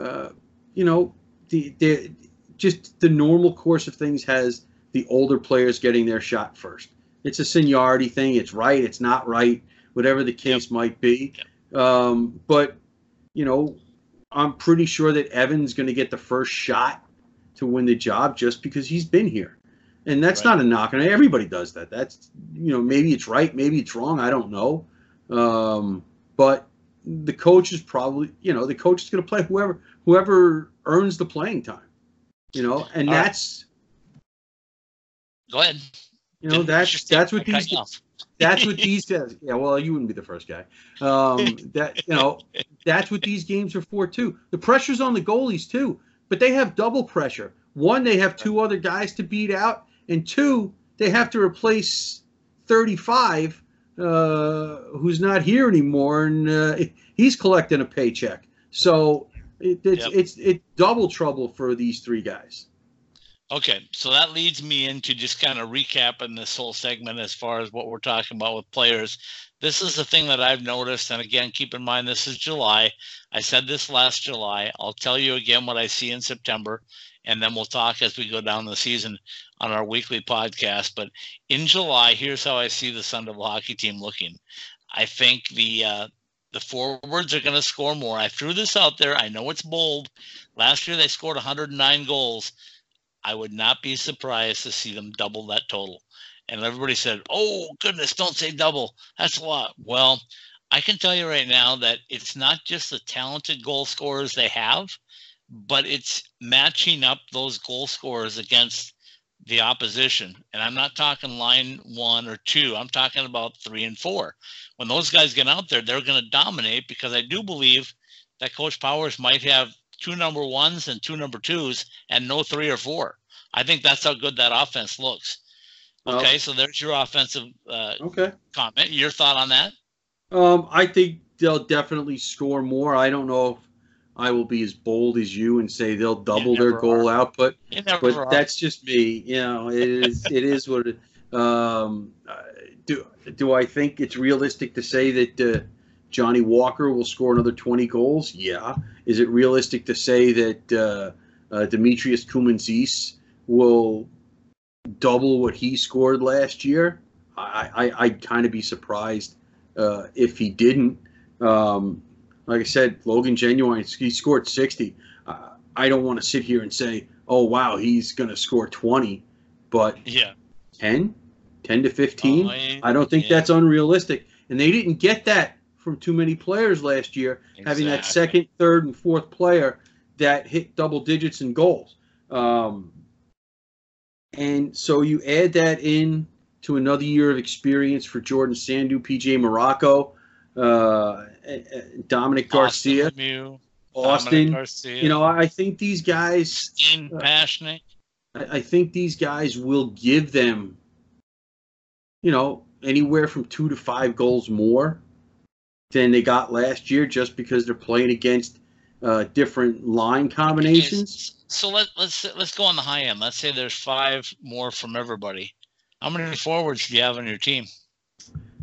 C: uh, you know, the, the just the normal course of things has the older players getting their shot first. It's a seniority thing. It's right. It's not right. Whatever the case yep. might be. Yep. Um, but you know, I'm pretty sure that Evan's going to get the first shot to win the job just because he's been here. And that's right. not a knock on it. Everybody does that. That's you know maybe it's right, maybe it's wrong. I don't know. Um, but the coach is probably you know the coach is going to play whoever whoever earns the playing time. You know, and All that's.
B: Right. Go ahead.
C: You know that's that's what these that's what these guys. Yeah, well, you wouldn't be the first guy. Um, that you know that's what these games are for too. The pressure's on the goalies too, but they have double pressure. One, they have two other guys to beat out, and two, they have to replace 35, uh, who's not here anymore, and uh, he's collecting a paycheck. So it, it's yep. it's it's double trouble for these three guys.
B: Okay, so that leads me into just kind of recapping this whole segment as far as what we're talking about with players. This is the thing that I've noticed, and again, keep in mind this is July. I said this last July. I'll tell you again what I see in September, and then we'll talk as we go down the season on our weekly podcast. But in July, here's how I see the Sun Devil hockey team looking. I think the uh, the forwards are going to score more. I threw this out there. I know it's bold. Last year they scored 109 goals. I would not be surprised to see them double that total. And everybody said, oh, goodness, don't say double. That's a lot. Well, I can tell you right now that it's not just the talented goal scorers they have, but it's matching up those goal scorers against the opposition. And I'm not talking line one or two, I'm talking about three and four. When those guys get out there, they're going to dominate because I do believe that Coach Powers might have two number ones and two number twos and no three or four. I think that's how good that offense looks. Okay, so there's your offensive uh,
C: okay
B: comment. Your thought on that?
C: Um, I think they'll definitely score more. I don't know if I will be as bold as you and say they'll double their goal are. output, but are. that's just me. You know, it is *laughs* it is what it. Um, do do I think it's realistic to say that uh, Johnny Walker will score another 20 goals? Yeah. Is it realistic to say that uh, uh, Demetrius Koumontzis will double what he scored last year? I, I, I'd kind of be surprised uh, if he didn't. Um, like I said, Logan Genuine, he scored 60. Uh, I don't want to sit here and say, oh, wow, he's going to score 20. But
B: yeah,
C: 10, 10 to 15, I don't think yeah. that's unrealistic. And they didn't get that from too many players last year, exactly. having that second, third, and fourth player that hit double digits in goals. Um, and so you add that in to another year of experience for Jordan Sandhu, PJ Morocco, uh, Dominic Garcia,
B: Austin,
C: Austin Garcia. You know, I think these guys.
B: Uh, passionate.
C: I, I think these guys will give them, you know, anywhere from two to five goals more than they got last year just because they're playing against uh, different line combinations.
B: So let, let's let's go on the high end. Let's say there's five more from everybody. How many forwards do you have on your team?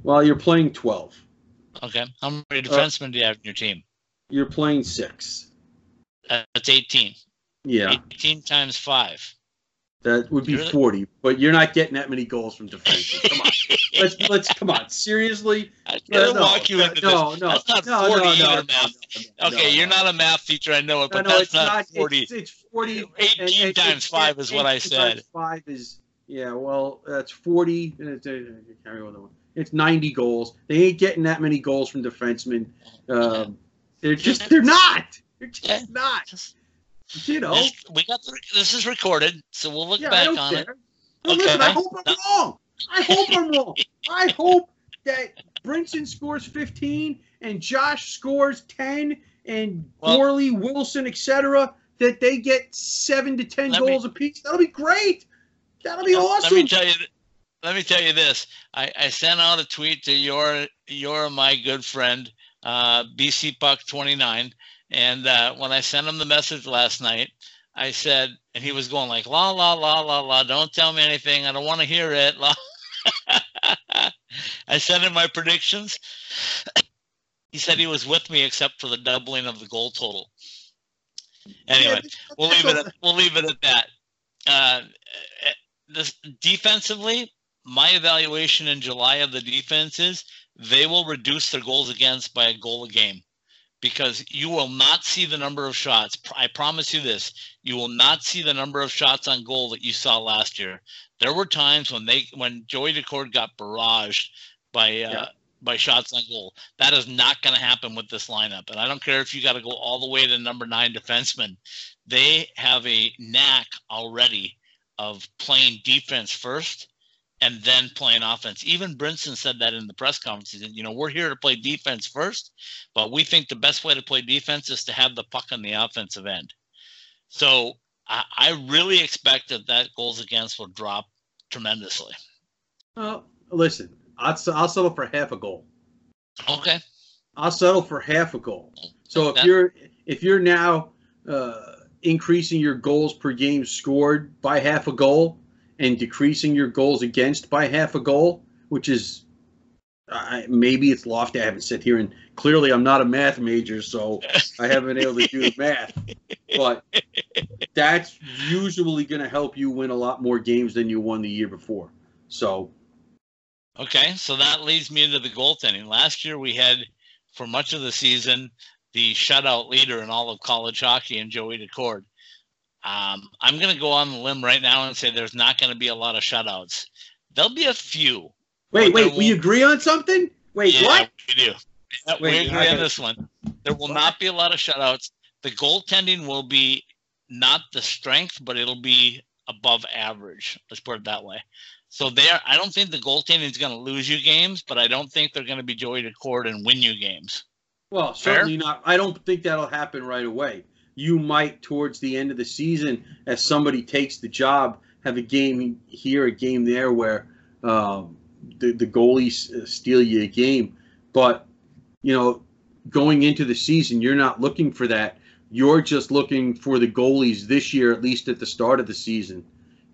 C: Well, you're playing twelve.
B: Okay. How many uh, defensemen uh, do you have in your team?
C: You're playing six.
B: That's eighteen.
C: Yeah.
B: Eighteen times five.
C: That would be really? forty, but you're not getting that many goals from defense. Come on, *laughs* let's let's come on. Seriously,
B: I no, walk you into no, this. No, that's not no, forty no, either, math. okay, you're not a math teacher, I know it, but that's not, not, forty.
C: It's, it's forty.
B: Eighteen and, times five is what I said.
C: Five is yeah. Well, that's forty. It's ninety goals. They ain't getting that many goals from defensemen. Um, they're just they're not. They're just not. You know,
B: this, we got the, this is recorded, so we'll look yeah, back on care. it.
C: okay. Listen, I hope I'm no. wrong. I hope I'm wrong. I hope that Brinson scores 15 and Josh scores 10 and well, Gourley, Wilson, etc. That they get seven to 10 goals me, apiece. That'll be great. That'll be awesome.
B: Let me tell you. Let me tell you this. I, I sent out a tweet to your your my good friend uh, BC Puck 29 and uh, when I sent him the message last night, I said, and he was going like, la, la, la, la, la, don't tell me anything. I don't want to hear it. *laughs* *laughs* I said in my predictions, he said he was with me except for the doubling of the goal total. Anyway, we'll leave it. At, we'll leave it at that. Uh, this defensively, my evaluation in July of the defense is they will reduce their goals against by a goal a game because you will not see the number of shots. I promise you this: you will not see the number of shots on goal that you saw last year. There were times when they when Joey Daccord got barraged by uh, yeah. by shots on goal. That is not going to happen with this lineup. And I don't care if you got to go all the way to number nine defenseman. They have a knack already of playing defense first and then playing offense. Even Brinson said that in the press conference. He said, you know, we're here to play defense first, but we think the best way to play defense is to have the puck on the offensive end. So I, I really expect that that goals against will drop tremendously.
C: Well, listen, I'll, I'll settle for half a goal.
B: Okay.
C: I'll settle for half a goal. So if you're if you're now uh, increasing your goals per game scored by half a goal, and decreasing your goals against by half a goal, which is uh, maybe it's lofty. I haven't sit here and clearly I'm not a math major, so I haven't been able to do the math. But that's usually going to help you win a lot more games than you won the year before. So,
B: okay, so that leads me into the goaltending. Last year we had, for much of the season, the shutout leader in all of college hockey and Joey Daccord. Um, I'm going to go on the limb right now and say there's not going to be a lot of shutouts. There'll be a few.
C: Wait, wait, we agree on something? Wait,
B: yeah,
C: what?
B: We do. Yeah, wait, we agree on this one. There will what? not be a lot of shutouts. The goaltending will be not the strength, but it'll be above average. Let's put it that way. So there, I don't think the goaltending is going to lose you games, but I don't think they're going to be Joey Daccord and win you games.
C: Well, certainly Fair? not. I don't think that'll happen right away you might towards the end of the season, as somebody takes the job, have a game here, a game there, where um, the the goalies uh, steal you a game. But you know, going into the season, you're not looking for that. You're just looking for the goalies this year, at least at the start of the season,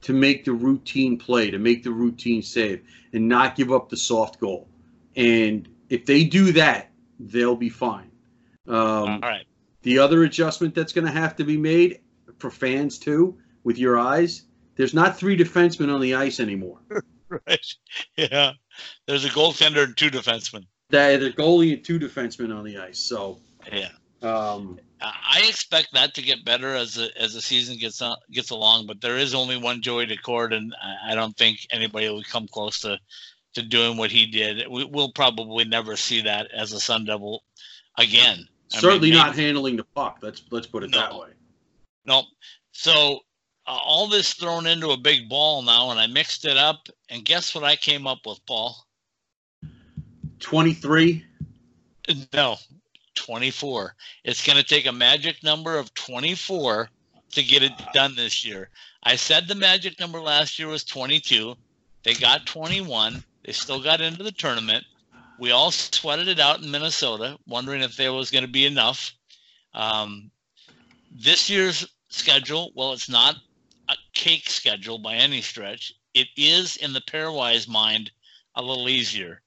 C: to make the routine play, to make the routine save, and not give up the soft goal. And if they do that, they'll be fine. Um,
B: All right.
C: The other adjustment that's going to have to be made for fans too, with your eyes, there's not three defensemen on the ice anymore. *laughs*
B: right. Yeah. There's a goaltender and two defensemen.
C: There's a goalie and two defensemen on the ice. So
B: yeah.
C: Um,
B: I expect that to get better as the as the season gets on, gets along. But there is only one Joey Daccord, and I don't think anybody will come close to to doing what he did. We, will probably never see that as a Sun Devil again.
C: Certainly mean, not handling the puck. Let's let's put it no, that way.
B: No. So uh, all this thrown into a big ball now, and I mixed it up. And guess what I came up with, Paul?
C: Twenty-three.
B: No, twenty-four. It's going to take a magic number of twenty-four to get it done this year. I said the magic number last year was twenty-two. They got twenty-one. They still got into the tournament we all sweated it out in Minnesota, wondering if there was going to be enough. Um, this year's schedule, well, it's not a cake schedule by any stretch. It is, in the pairwise mind, a little easier.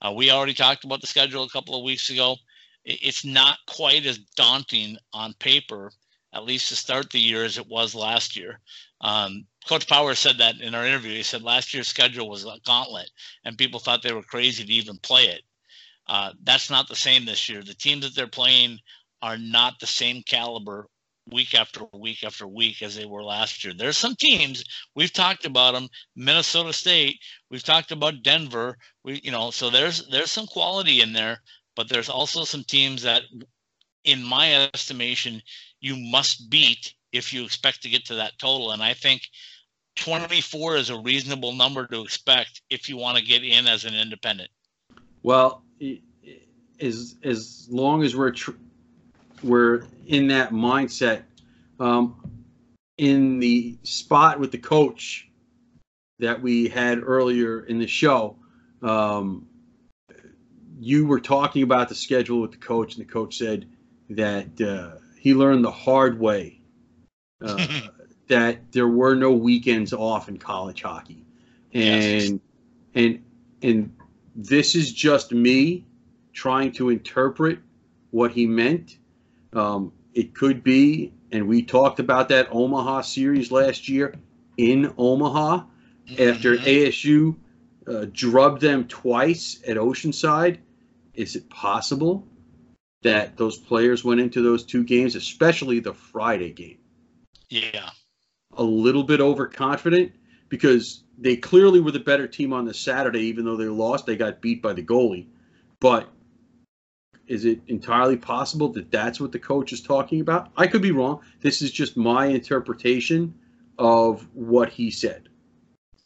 B: Uh, we already talked about the schedule a couple of weeks ago. It's not quite as daunting on paper, at least to start the year, as it was last year. Um, Coach Power said that in our interview. He said last year's schedule was a gauntlet, and people thought they were crazy to even play it. Uh, that's not the same this year. The teams that they're playing are not the same caliber week after week after week as they were last year. There's some teams we've talked about them. Minnesota State. We've talked about Denver. We, you know, so there's there's some quality in there, but there's also some teams that, in my estimation, you must beat if you expect to get to that total. And I think 24 is a reasonable number to expect if you want to get in as an independent.
C: Well, as as long as we're tr- we're in that mindset, um, in the spot with the coach that we had earlier in the show, um, you were talking about the schedule with the coach, and the coach said that uh, he learned the hard way uh, *laughs* that there were no weekends off in college hockey, and yes. and and this is just me trying to interpret what he meant. Um, it could be, and we talked about that Omaha series last year in Omaha after
B: Mhm.
C: ASU uh, drubbed them twice at Oceanside. Is it possible that those players went into those two games, especially the Friday game,
B: Yeah.
C: a little bit overconfident? Because they clearly were the better team on the Saturday, even though they lost. They got beat by the goalie. But is it entirely possible that that's what the coach is talking about? I could be wrong. This is just my interpretation of what he said.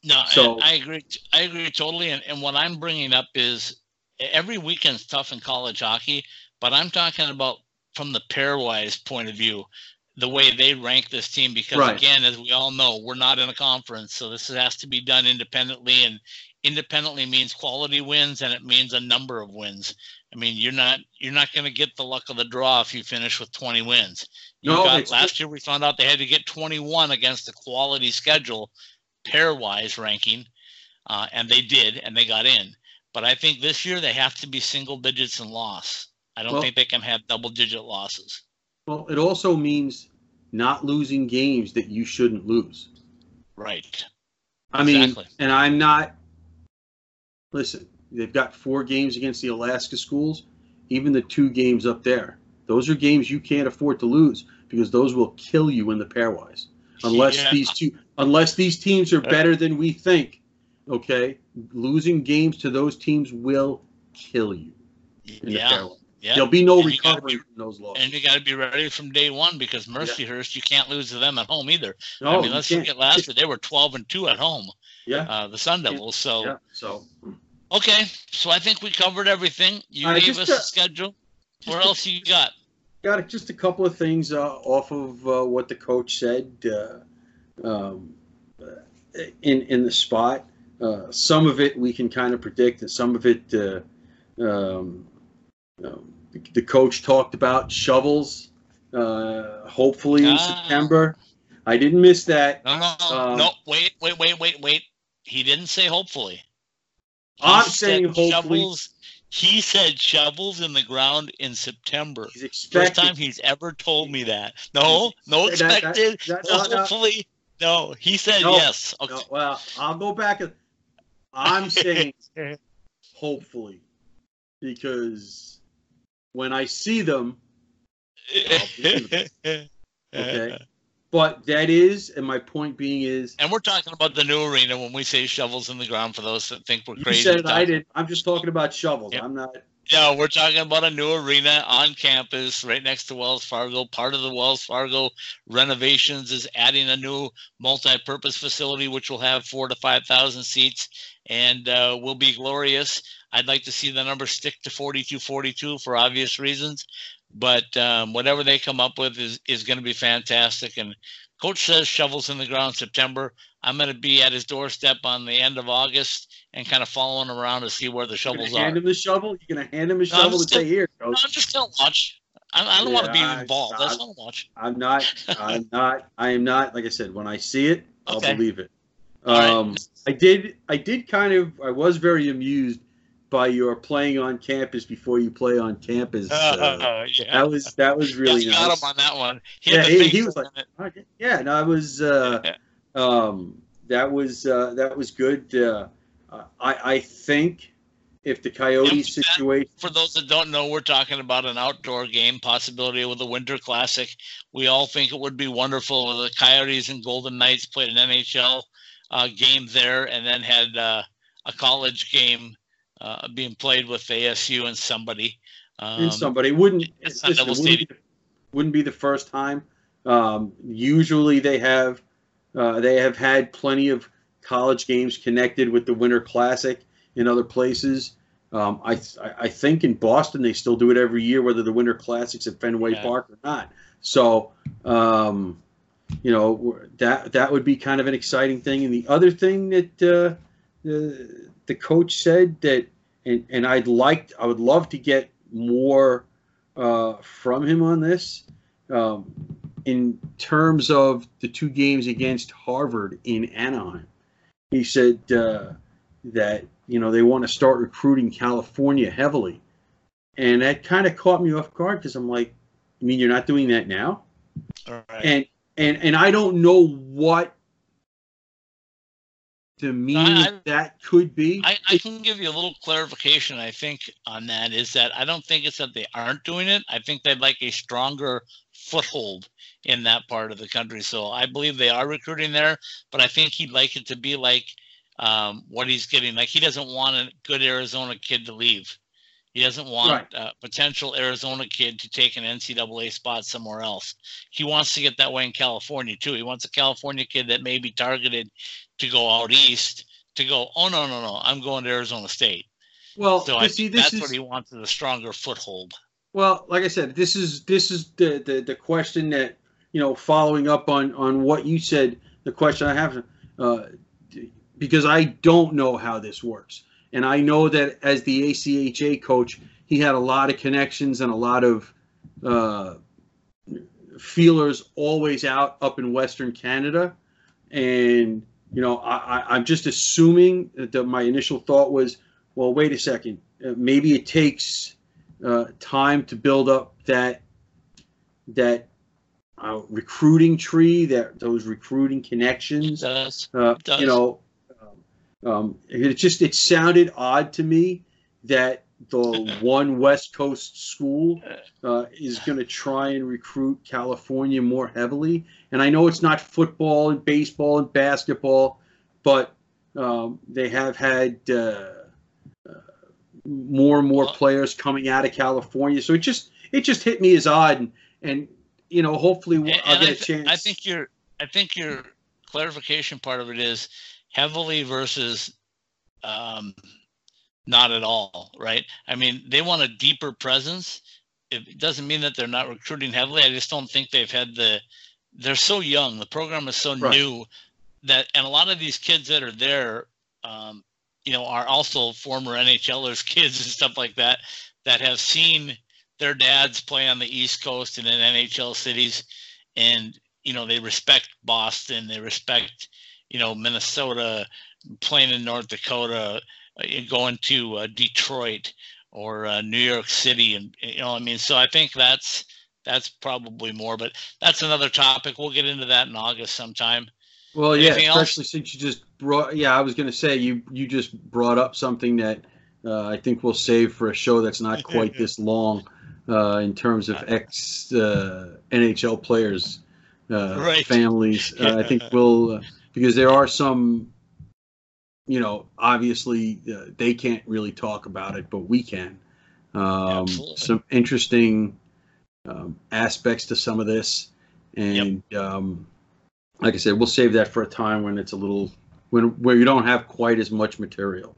B: No,
C: So-
B: and I agree. I agree totally. And, and what I'm bringing up is every weekend's tough in college hockey, but I'm talking about from the pairwise point of view, the way they rank this team. Because
C: Right.
B: again, as we all know, we're not in a conference, so this has to be done independently. And independently means quality wins, and it means a number of wins. I mean, you're not you're not going to get the luck of the draw if you finish with 20 wins. You
C: No,
B: got, last year we found out they had to get 21 against a quality schedule pairwise ranking, uh, and they did, and they got in. But I think this year they have to be single digits in loss. I don't
C: Well-
B: think they can have double digit losses.
C: Well, it also means not losing games that you shouldn't lose.
B: Right.
C: I mean,
B: Exactly.
C: and I'm not. Listen, they've got four games against the Alaska schools, even the two games up there. Those are games you can't afford to lose because those will kill you in the pairwise. Unless
B: Yeah.
C: these two, unless these teams are better than we think, okay, losing games to those teams will kill you in the
B: Yeah.
C: pairwise.
B: Yeah.
C: There'll be no
B: And
C: recovery
B: be-
C: from those losses.
B: And you got to be ready from day one because Mercyhurst, you can't lose to them at home either.
C: no,
B: I mean,
C: you
B: let's
C: can't.
B: forget last year they were 12 and two at home,
C: Yeah,
B: uh, the Sun Devils. So
C: yeah. So
B: okay, so I think we covered everything. You
C: Uh,
B: gave us
C: a-
B: a schedule. What
C: a-
B: else you got?
C: got just a couple of things uh, off of uh, what the coach said uh, um, uh, in in the spot. Uh, some of it we can kind of predict, and some of it, uh, um, um, the, the coach talked about shovels. Uh, hopefully in
B: Ah.
C: September. I didn't miss that.
B: No, no, no,
C: Um,
B: no. Wait, wait, wait, wait, wait. He didn't say hopefully. He
C: I'm saying hopefully.
B: Shovels, he said shovels in the ground in September.
C: He's
B: First time he's ever told me that. No, no
C: That- that-
B: expected.
C: that-
B: no, hopefully. No, he said
C: No,
B: yes. Okay.
C: No, well, I'll go back. and- I'm saying *laughs* hopefully because when I see them, *laughs* Okay. but that is, and my point being is,
B: And we're talking about the new arena when we say shovels in the ground for those that think we're crazy.
C: you
B: crazy.
C: said I did. I'm just talking about shovels.
B: Yep.
C: I'm not.
B: No, we're talking about a new arena on campus right next to Wells Fargo. Part of the Wells Fargo renovations is adding a new multi-purpose facility, which will have four to 5,000 seats and uh, will be glorious. I'd like to see the number stick to 4242 for obvious reasons, but um, whatever they come up with is, is going to be fantastic. And coach says shovels in the ground September. I'm going to be at his doorstep on the end of August and kind of following around to see where the shovels are.
C: hand him the shovel. You're gonna hand him a
B: I'm
C: shovel and
B: still-
C: say, "Here,
B: No. I'm just gonna watch. I, I don't want to be
C: Yeah, I-
B: involved. I just watch.
C: I'm not. I'm *laughs* not. I am not. Like I said, when I see it, I'll
B: Okay.
C: believe it.
B: All right.
C: Um, I did. I did kind of. I was very amused by your playing on campus before you play on campus. Uh,
B: yeah.
C: that was that was really
B: Got- got
C: nice.
B: him on that one. He
C: Yeah, he- he was like-
B: it.
C: Yeah, no, I was. Uh, um, that was uh, that was good. Uh, I I think if the
B: Yeah,
C: Coyotes situation,
B: For those that don't know, we're talking about an outdoor game possibility with the Winter Classic. We all think it would be wonderful if the Coyotes and Golden Knights played an NHL uh, game there, and then had uh, a college game uh, being played with ASU and somebody. Um,
C: and somebody wouldn't *laughs* listen, it wouldn't, be, wouldn't be the first time. Um, usually they have uh, they have had plenty of college games connected with the Winter Classic in other places. Um, I I think in Boston they still do it every year, whether the Winter Classics at Fenway
B: Yeah.
C: Park or not. So um, you know that that would be kind of an exciting thing. And the other thing that uh, the the coach said that, and, and I'd like I would love to get more uh, from him on this. Um, in terms of the two games against Harvard in Anaheim, he said uh, that you know they want to start recruiting California heavily, and that kind of caught me off guard because I'm like, I mean, you're not doing that now,
B: All right.
C: and and and I don't know what the me
B: I-
C: that could be.
B: I, I can give you a little clarification, I think, on that is that I don't think it's that they aren't doing it. I think they'd like a stronger foothold in that part of the country. So I believe they are recruiting there, but I think he'd like it to be like um, what he's getting. Like he doesn't want a good Arizona kid to leave. He doesn't want
C: Right.
B: a potential Arizona kid to take an NCAA spot somewhere else. He wants to get that way in California too. He wants a California kid that may be targeted to go out east to go, oh no, no, no, I'm going to Arizona State.
C: well,
B: So I
C: see, this
B: that's
C: is
B: what he wants is a stronger foothold.
C: Well, like I said, this is this is the, the the question that you know, following up on on what you said. The question I have, uh, because I don't know how this works, and I know that as the ACHA coach, he had a lot of connections and a lot of uh, feelers always out up in Western Canada, and you know, I, I, I'm just assuming that the, my initial thought was, well, wait a second, uh, maybe it takes uh, time to build up that that uh, recruiting tree, that those recruiting connections.
B: Does
C: Uh,
B: does.
C: you know, um, um, it just it sounded odd to me that the one West Coast school uh, is going to try and recruit California more heavily. And I know it's not football and baseball and basketball, but um, they have had uh, uh, more and more players coming out of California. So it just it just hit me as odd, and, and you know, hopefully
B: And-
C: I'll
B: and
C: get
B: I
C: a
B: thi-
C: chance.
B: I think your I think your clarification part of it is heavily versus um, not at all, right? I mean, they want a deeper presence. It doesn't mean that they're not recruiting heavily. I just don't think they've had the. They're so young. The program is so
C: Right.
B: new that, and a lot of these kids that are there, um, you know, are also former NHLers, *laughs* kids and stuff like that, that have seen their dads play on the East Coast and in NHL cities, and you know they respect Boston, they respect you know Minnesota, playing in North Dakota, going to uh, Detroit or uh, New York City, and you know I mean. So I think that's that's probably more, but that's another topic. We'll get into that in August sometime.
C: Well, yeah,
B: Anything else?
C: especially since you just brought. Yeah, I was going to say you you just brought up something that uh, I think we'll save for a show that's not quite *laughs* this long uh, in terms of *laughs* ex uh, NHL players' uh,
B: Right.
C: families. Uh, I think *laughs* we'll uh, because there are some. You know, obviously uh, they can't really talk about it, but we can. Um, some interesting um, aspects to some of this, and um, like I said, we'll save that for a time when it's a little when where you don't have quite as much material.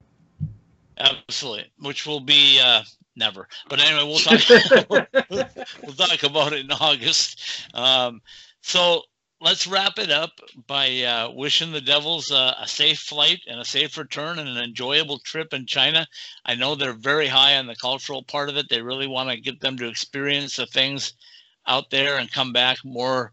B: Absolutely, which will be uh, never. But anyway, we'll talk. *laughs* we'll talk about it in August. Um, so let's wrap it up by uh, wishing the Devils uh, a safe flight and a safe return and an enjoyable trip in China. I know they're very high on the cultural part of it. They really want to get them to experience the things out there and come back more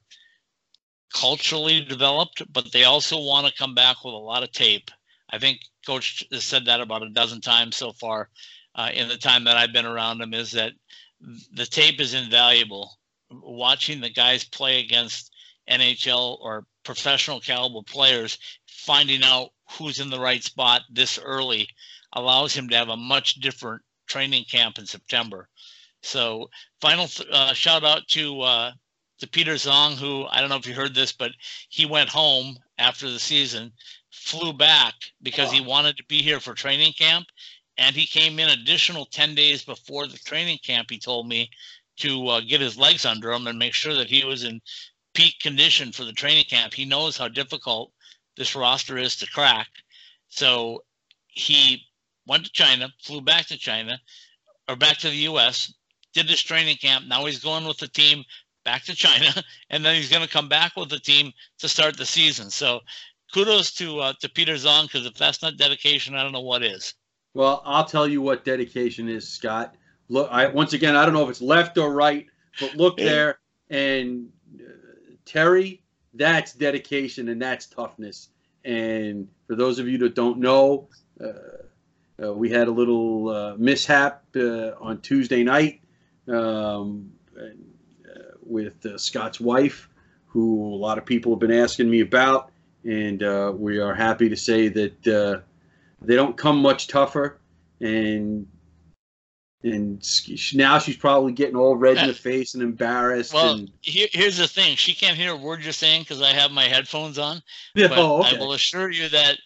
B: culturally developed, but they also want to come back with a lot of tape. I think Coach has said that about a dozen times so far uh, in the time that I've been around him is that the tape is invaluable. Watching the guys play against NHL or professional caliber players, finding out who's in the right spot this early allows him to have a much different training camp in September. So, final th- uh, shout out to uh, to Peter Zong, who I don't know if you heard this, but he went home after the season, flew back because he wanted to be here for training camp, and he came in additional 10 days before the training camp. He told me to uh, get his legs under him and make sure that he was in peak condition for the training camp. He knows how difficult this roster is to crack. So he went to China, flew back to China or back to the US, did this training camp. Now he's going with the team back to China, *laughs* and then he's going to come back with the team to start the season. So kudos to uh, to Peter Zong because if that's not dedication, I don't know what is.
C: Well, I'll tell you what dedication is, Scott. Look, I once again, I don't know if it's left or right, but look there, and Terry, that's dedication and that's toughness. And for those of you that don't know, uh, we had a little uh, mishap uh, on Tuesday night um, with Scott's wife, who a lot of people have been asking me about, and we are happy to say that they don't come much tougher, and and now she's probably getting all red in the face and embarrassed.
B: Well,
C: and...
B: here, here's the thing: she can't hear a word you're saying because I have my headphones on.
C: Yeah, *laughs*
B: but
C: oh, okay.
B: I will assure you that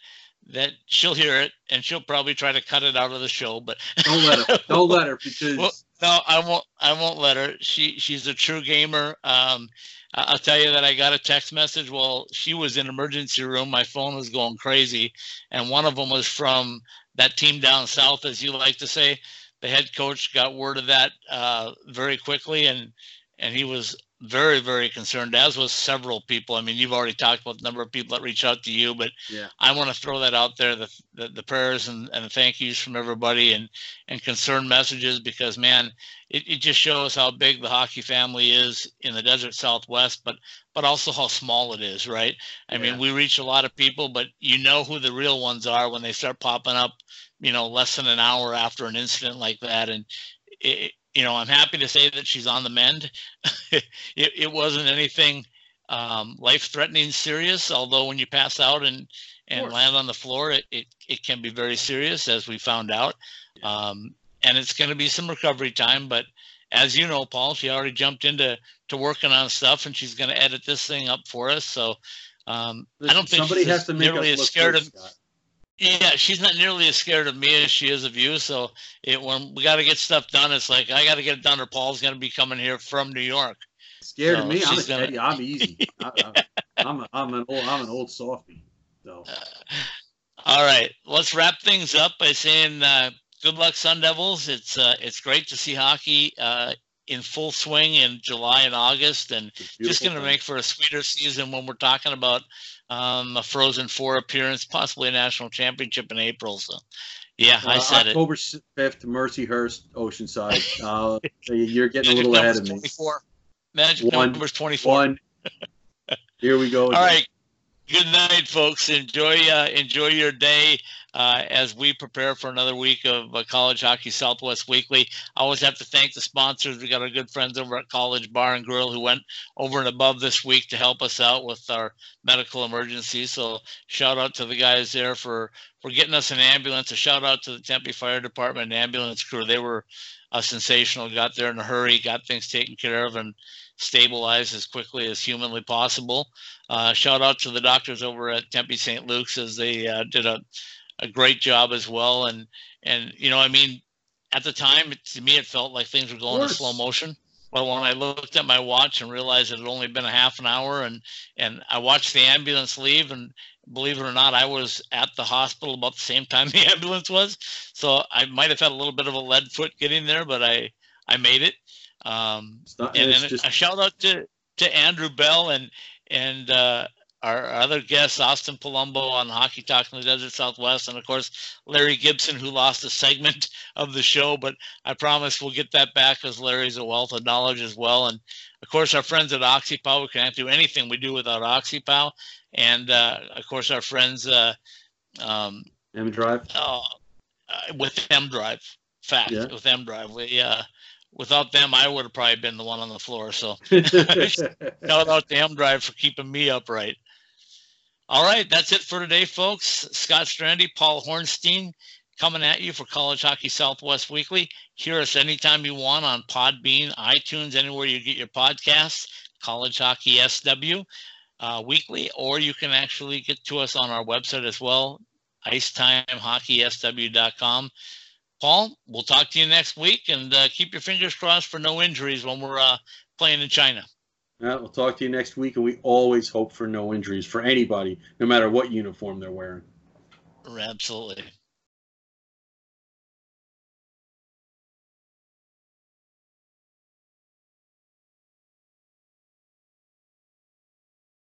B: that she'll hear it and she'll probably try to cut it out of the show. But *laughs*
C: don't let her. Don't let her *laughs* because.
B: Well, no, I won't. I won't let her. She she's a true gamer. Um, I'll tell you that I got a text message while she was in emergency room. My phone was going crazy, and one of them was from that team down south, as you like to say the head coach got word of that uh, very quickly, and and he was very very concerned, as was several people. I mean, you've already talked about the number of people that reach out to you, but
C: yeah.
B: I want to throw that out there the, the, the prayers and, and the thank yous from everybody and and concern messages because man, it, it just shows how big the hockey family is in the desert Southwest, but but also how small it is, right? I yeah. mean, we reach a lot of people, but you know who the real ones are when they start popping up you know, less than an hour after an incident like that. And, it, you know, I'm happy to say that she's on the mend. *laughs* it, it wasn't anything um, life threatening serious, although when you pass out and, and land on the floor, it, it, it can be very serious, as we found out. Um, and it's going to be some recovery time. But as you know, Paul, she already jumped into to working on stuff, and she's going to edit this thing up for us. So um, I don't think
C: somebody has to make
B: nearly
C: as
B: scared
C: good,
B: of.
C: Scott.
B: Yeah, she's not nearly as scared of me as she is of you. So it, when we got to get stuff done, it's like I got to get it done, or Paul's going to be coming here from New York.
C: Scared
B: So
C: of me? I'm, a
B: gonna-
C: I'm easy. *laughs* I, I, I'm, a, I'm an old I'm an old softie. So
B: All right, let's wrap things up by saying uh, good luck, Sun Devils. It's uh, it's great to see hockey uh, in full swing in July and August, and just going to make for a sweeter season when we're talking about um, a Frozen Four appearance, possibly a national championship in April. So, yeah, I
C: Uh,
B: said it.
C: October fifth, Mercyhurst, Oceanside. *laughs* Uh, you're getting a little ahead of me.
B: 24. Magic
C: One-
B: number's 24.
C: One. Here we go.
B: All
C: again.
B: right. Good night, folks. Enjoy uh, enjoy your day uh, as we prepare for another week of uh, College Hockey Southwest Weekly. I always have to thank the sponsors. We got our good friends over at College Bar and Grill who went over and above this week to help us out with our medical emergency. So shout out to the guys there for for getting us an ambulance. A shout out to the Tempe Fire Department and ambulance crew. They were uh, sensational. Got there in a hurry, got things taken care of, and stabilized as quickly as humanly possible. Uh, shout out to the doctors over at Tempe St. Luke's as they uh, did a, a great job as well. And and you know, I mean, at the time, it, to me, it felt like things were going in slow motion. But when I looked at my watch and realized it had only been a half an hour, and and I watched the ambulance leave, and believe it or not, I was at the hospital about the same *laughs* time the ambulance was. So I might have had a little bit of a lead foot getting there, but I I made it. Um,
C: not-
B: and then
C: just-
B: a shout out to to Andrew Bell and and uh, our other guests, Austin Palumbo on Hockey Talk in the Desert Southwest, and of course Larry Gibson, who lost a segment *laughs* of the show, but I promise we'll get that back because Larry's a wealth of knowledge as well. And of course, our friends at OxyPow, we can't do anything we do without OxyPow, and uh, of course our friends uh, um,
C: M Drive.
B: uh, uh, with M Drive. Fact
C: Yeah.
B: with M Drive, we uh, without them, I would have probably been the one on the floor. So *laughs* *laughs* shout out to M Drive for keeping me upright. All right, that's it for today, folks. Scott Strandy, Paul Hornstein, coming at you for College Hockey Southwest Weekly. Hear us anytime you want on Podbean, iTunes, anywhere you get your podcasts. College Hockey SW uh, Weekly, or you can actually get to us on our website as well, IcetimeHockeySW.com. Paul, we'll talk to you next week, and uh, keep your fingers crossed for no injuries when we're uh, playing in China.
C: Right, we'll talk to you next week, and we always hope for no injuries for anybody, no matter what uniform they're wearing.
B: Absolutely.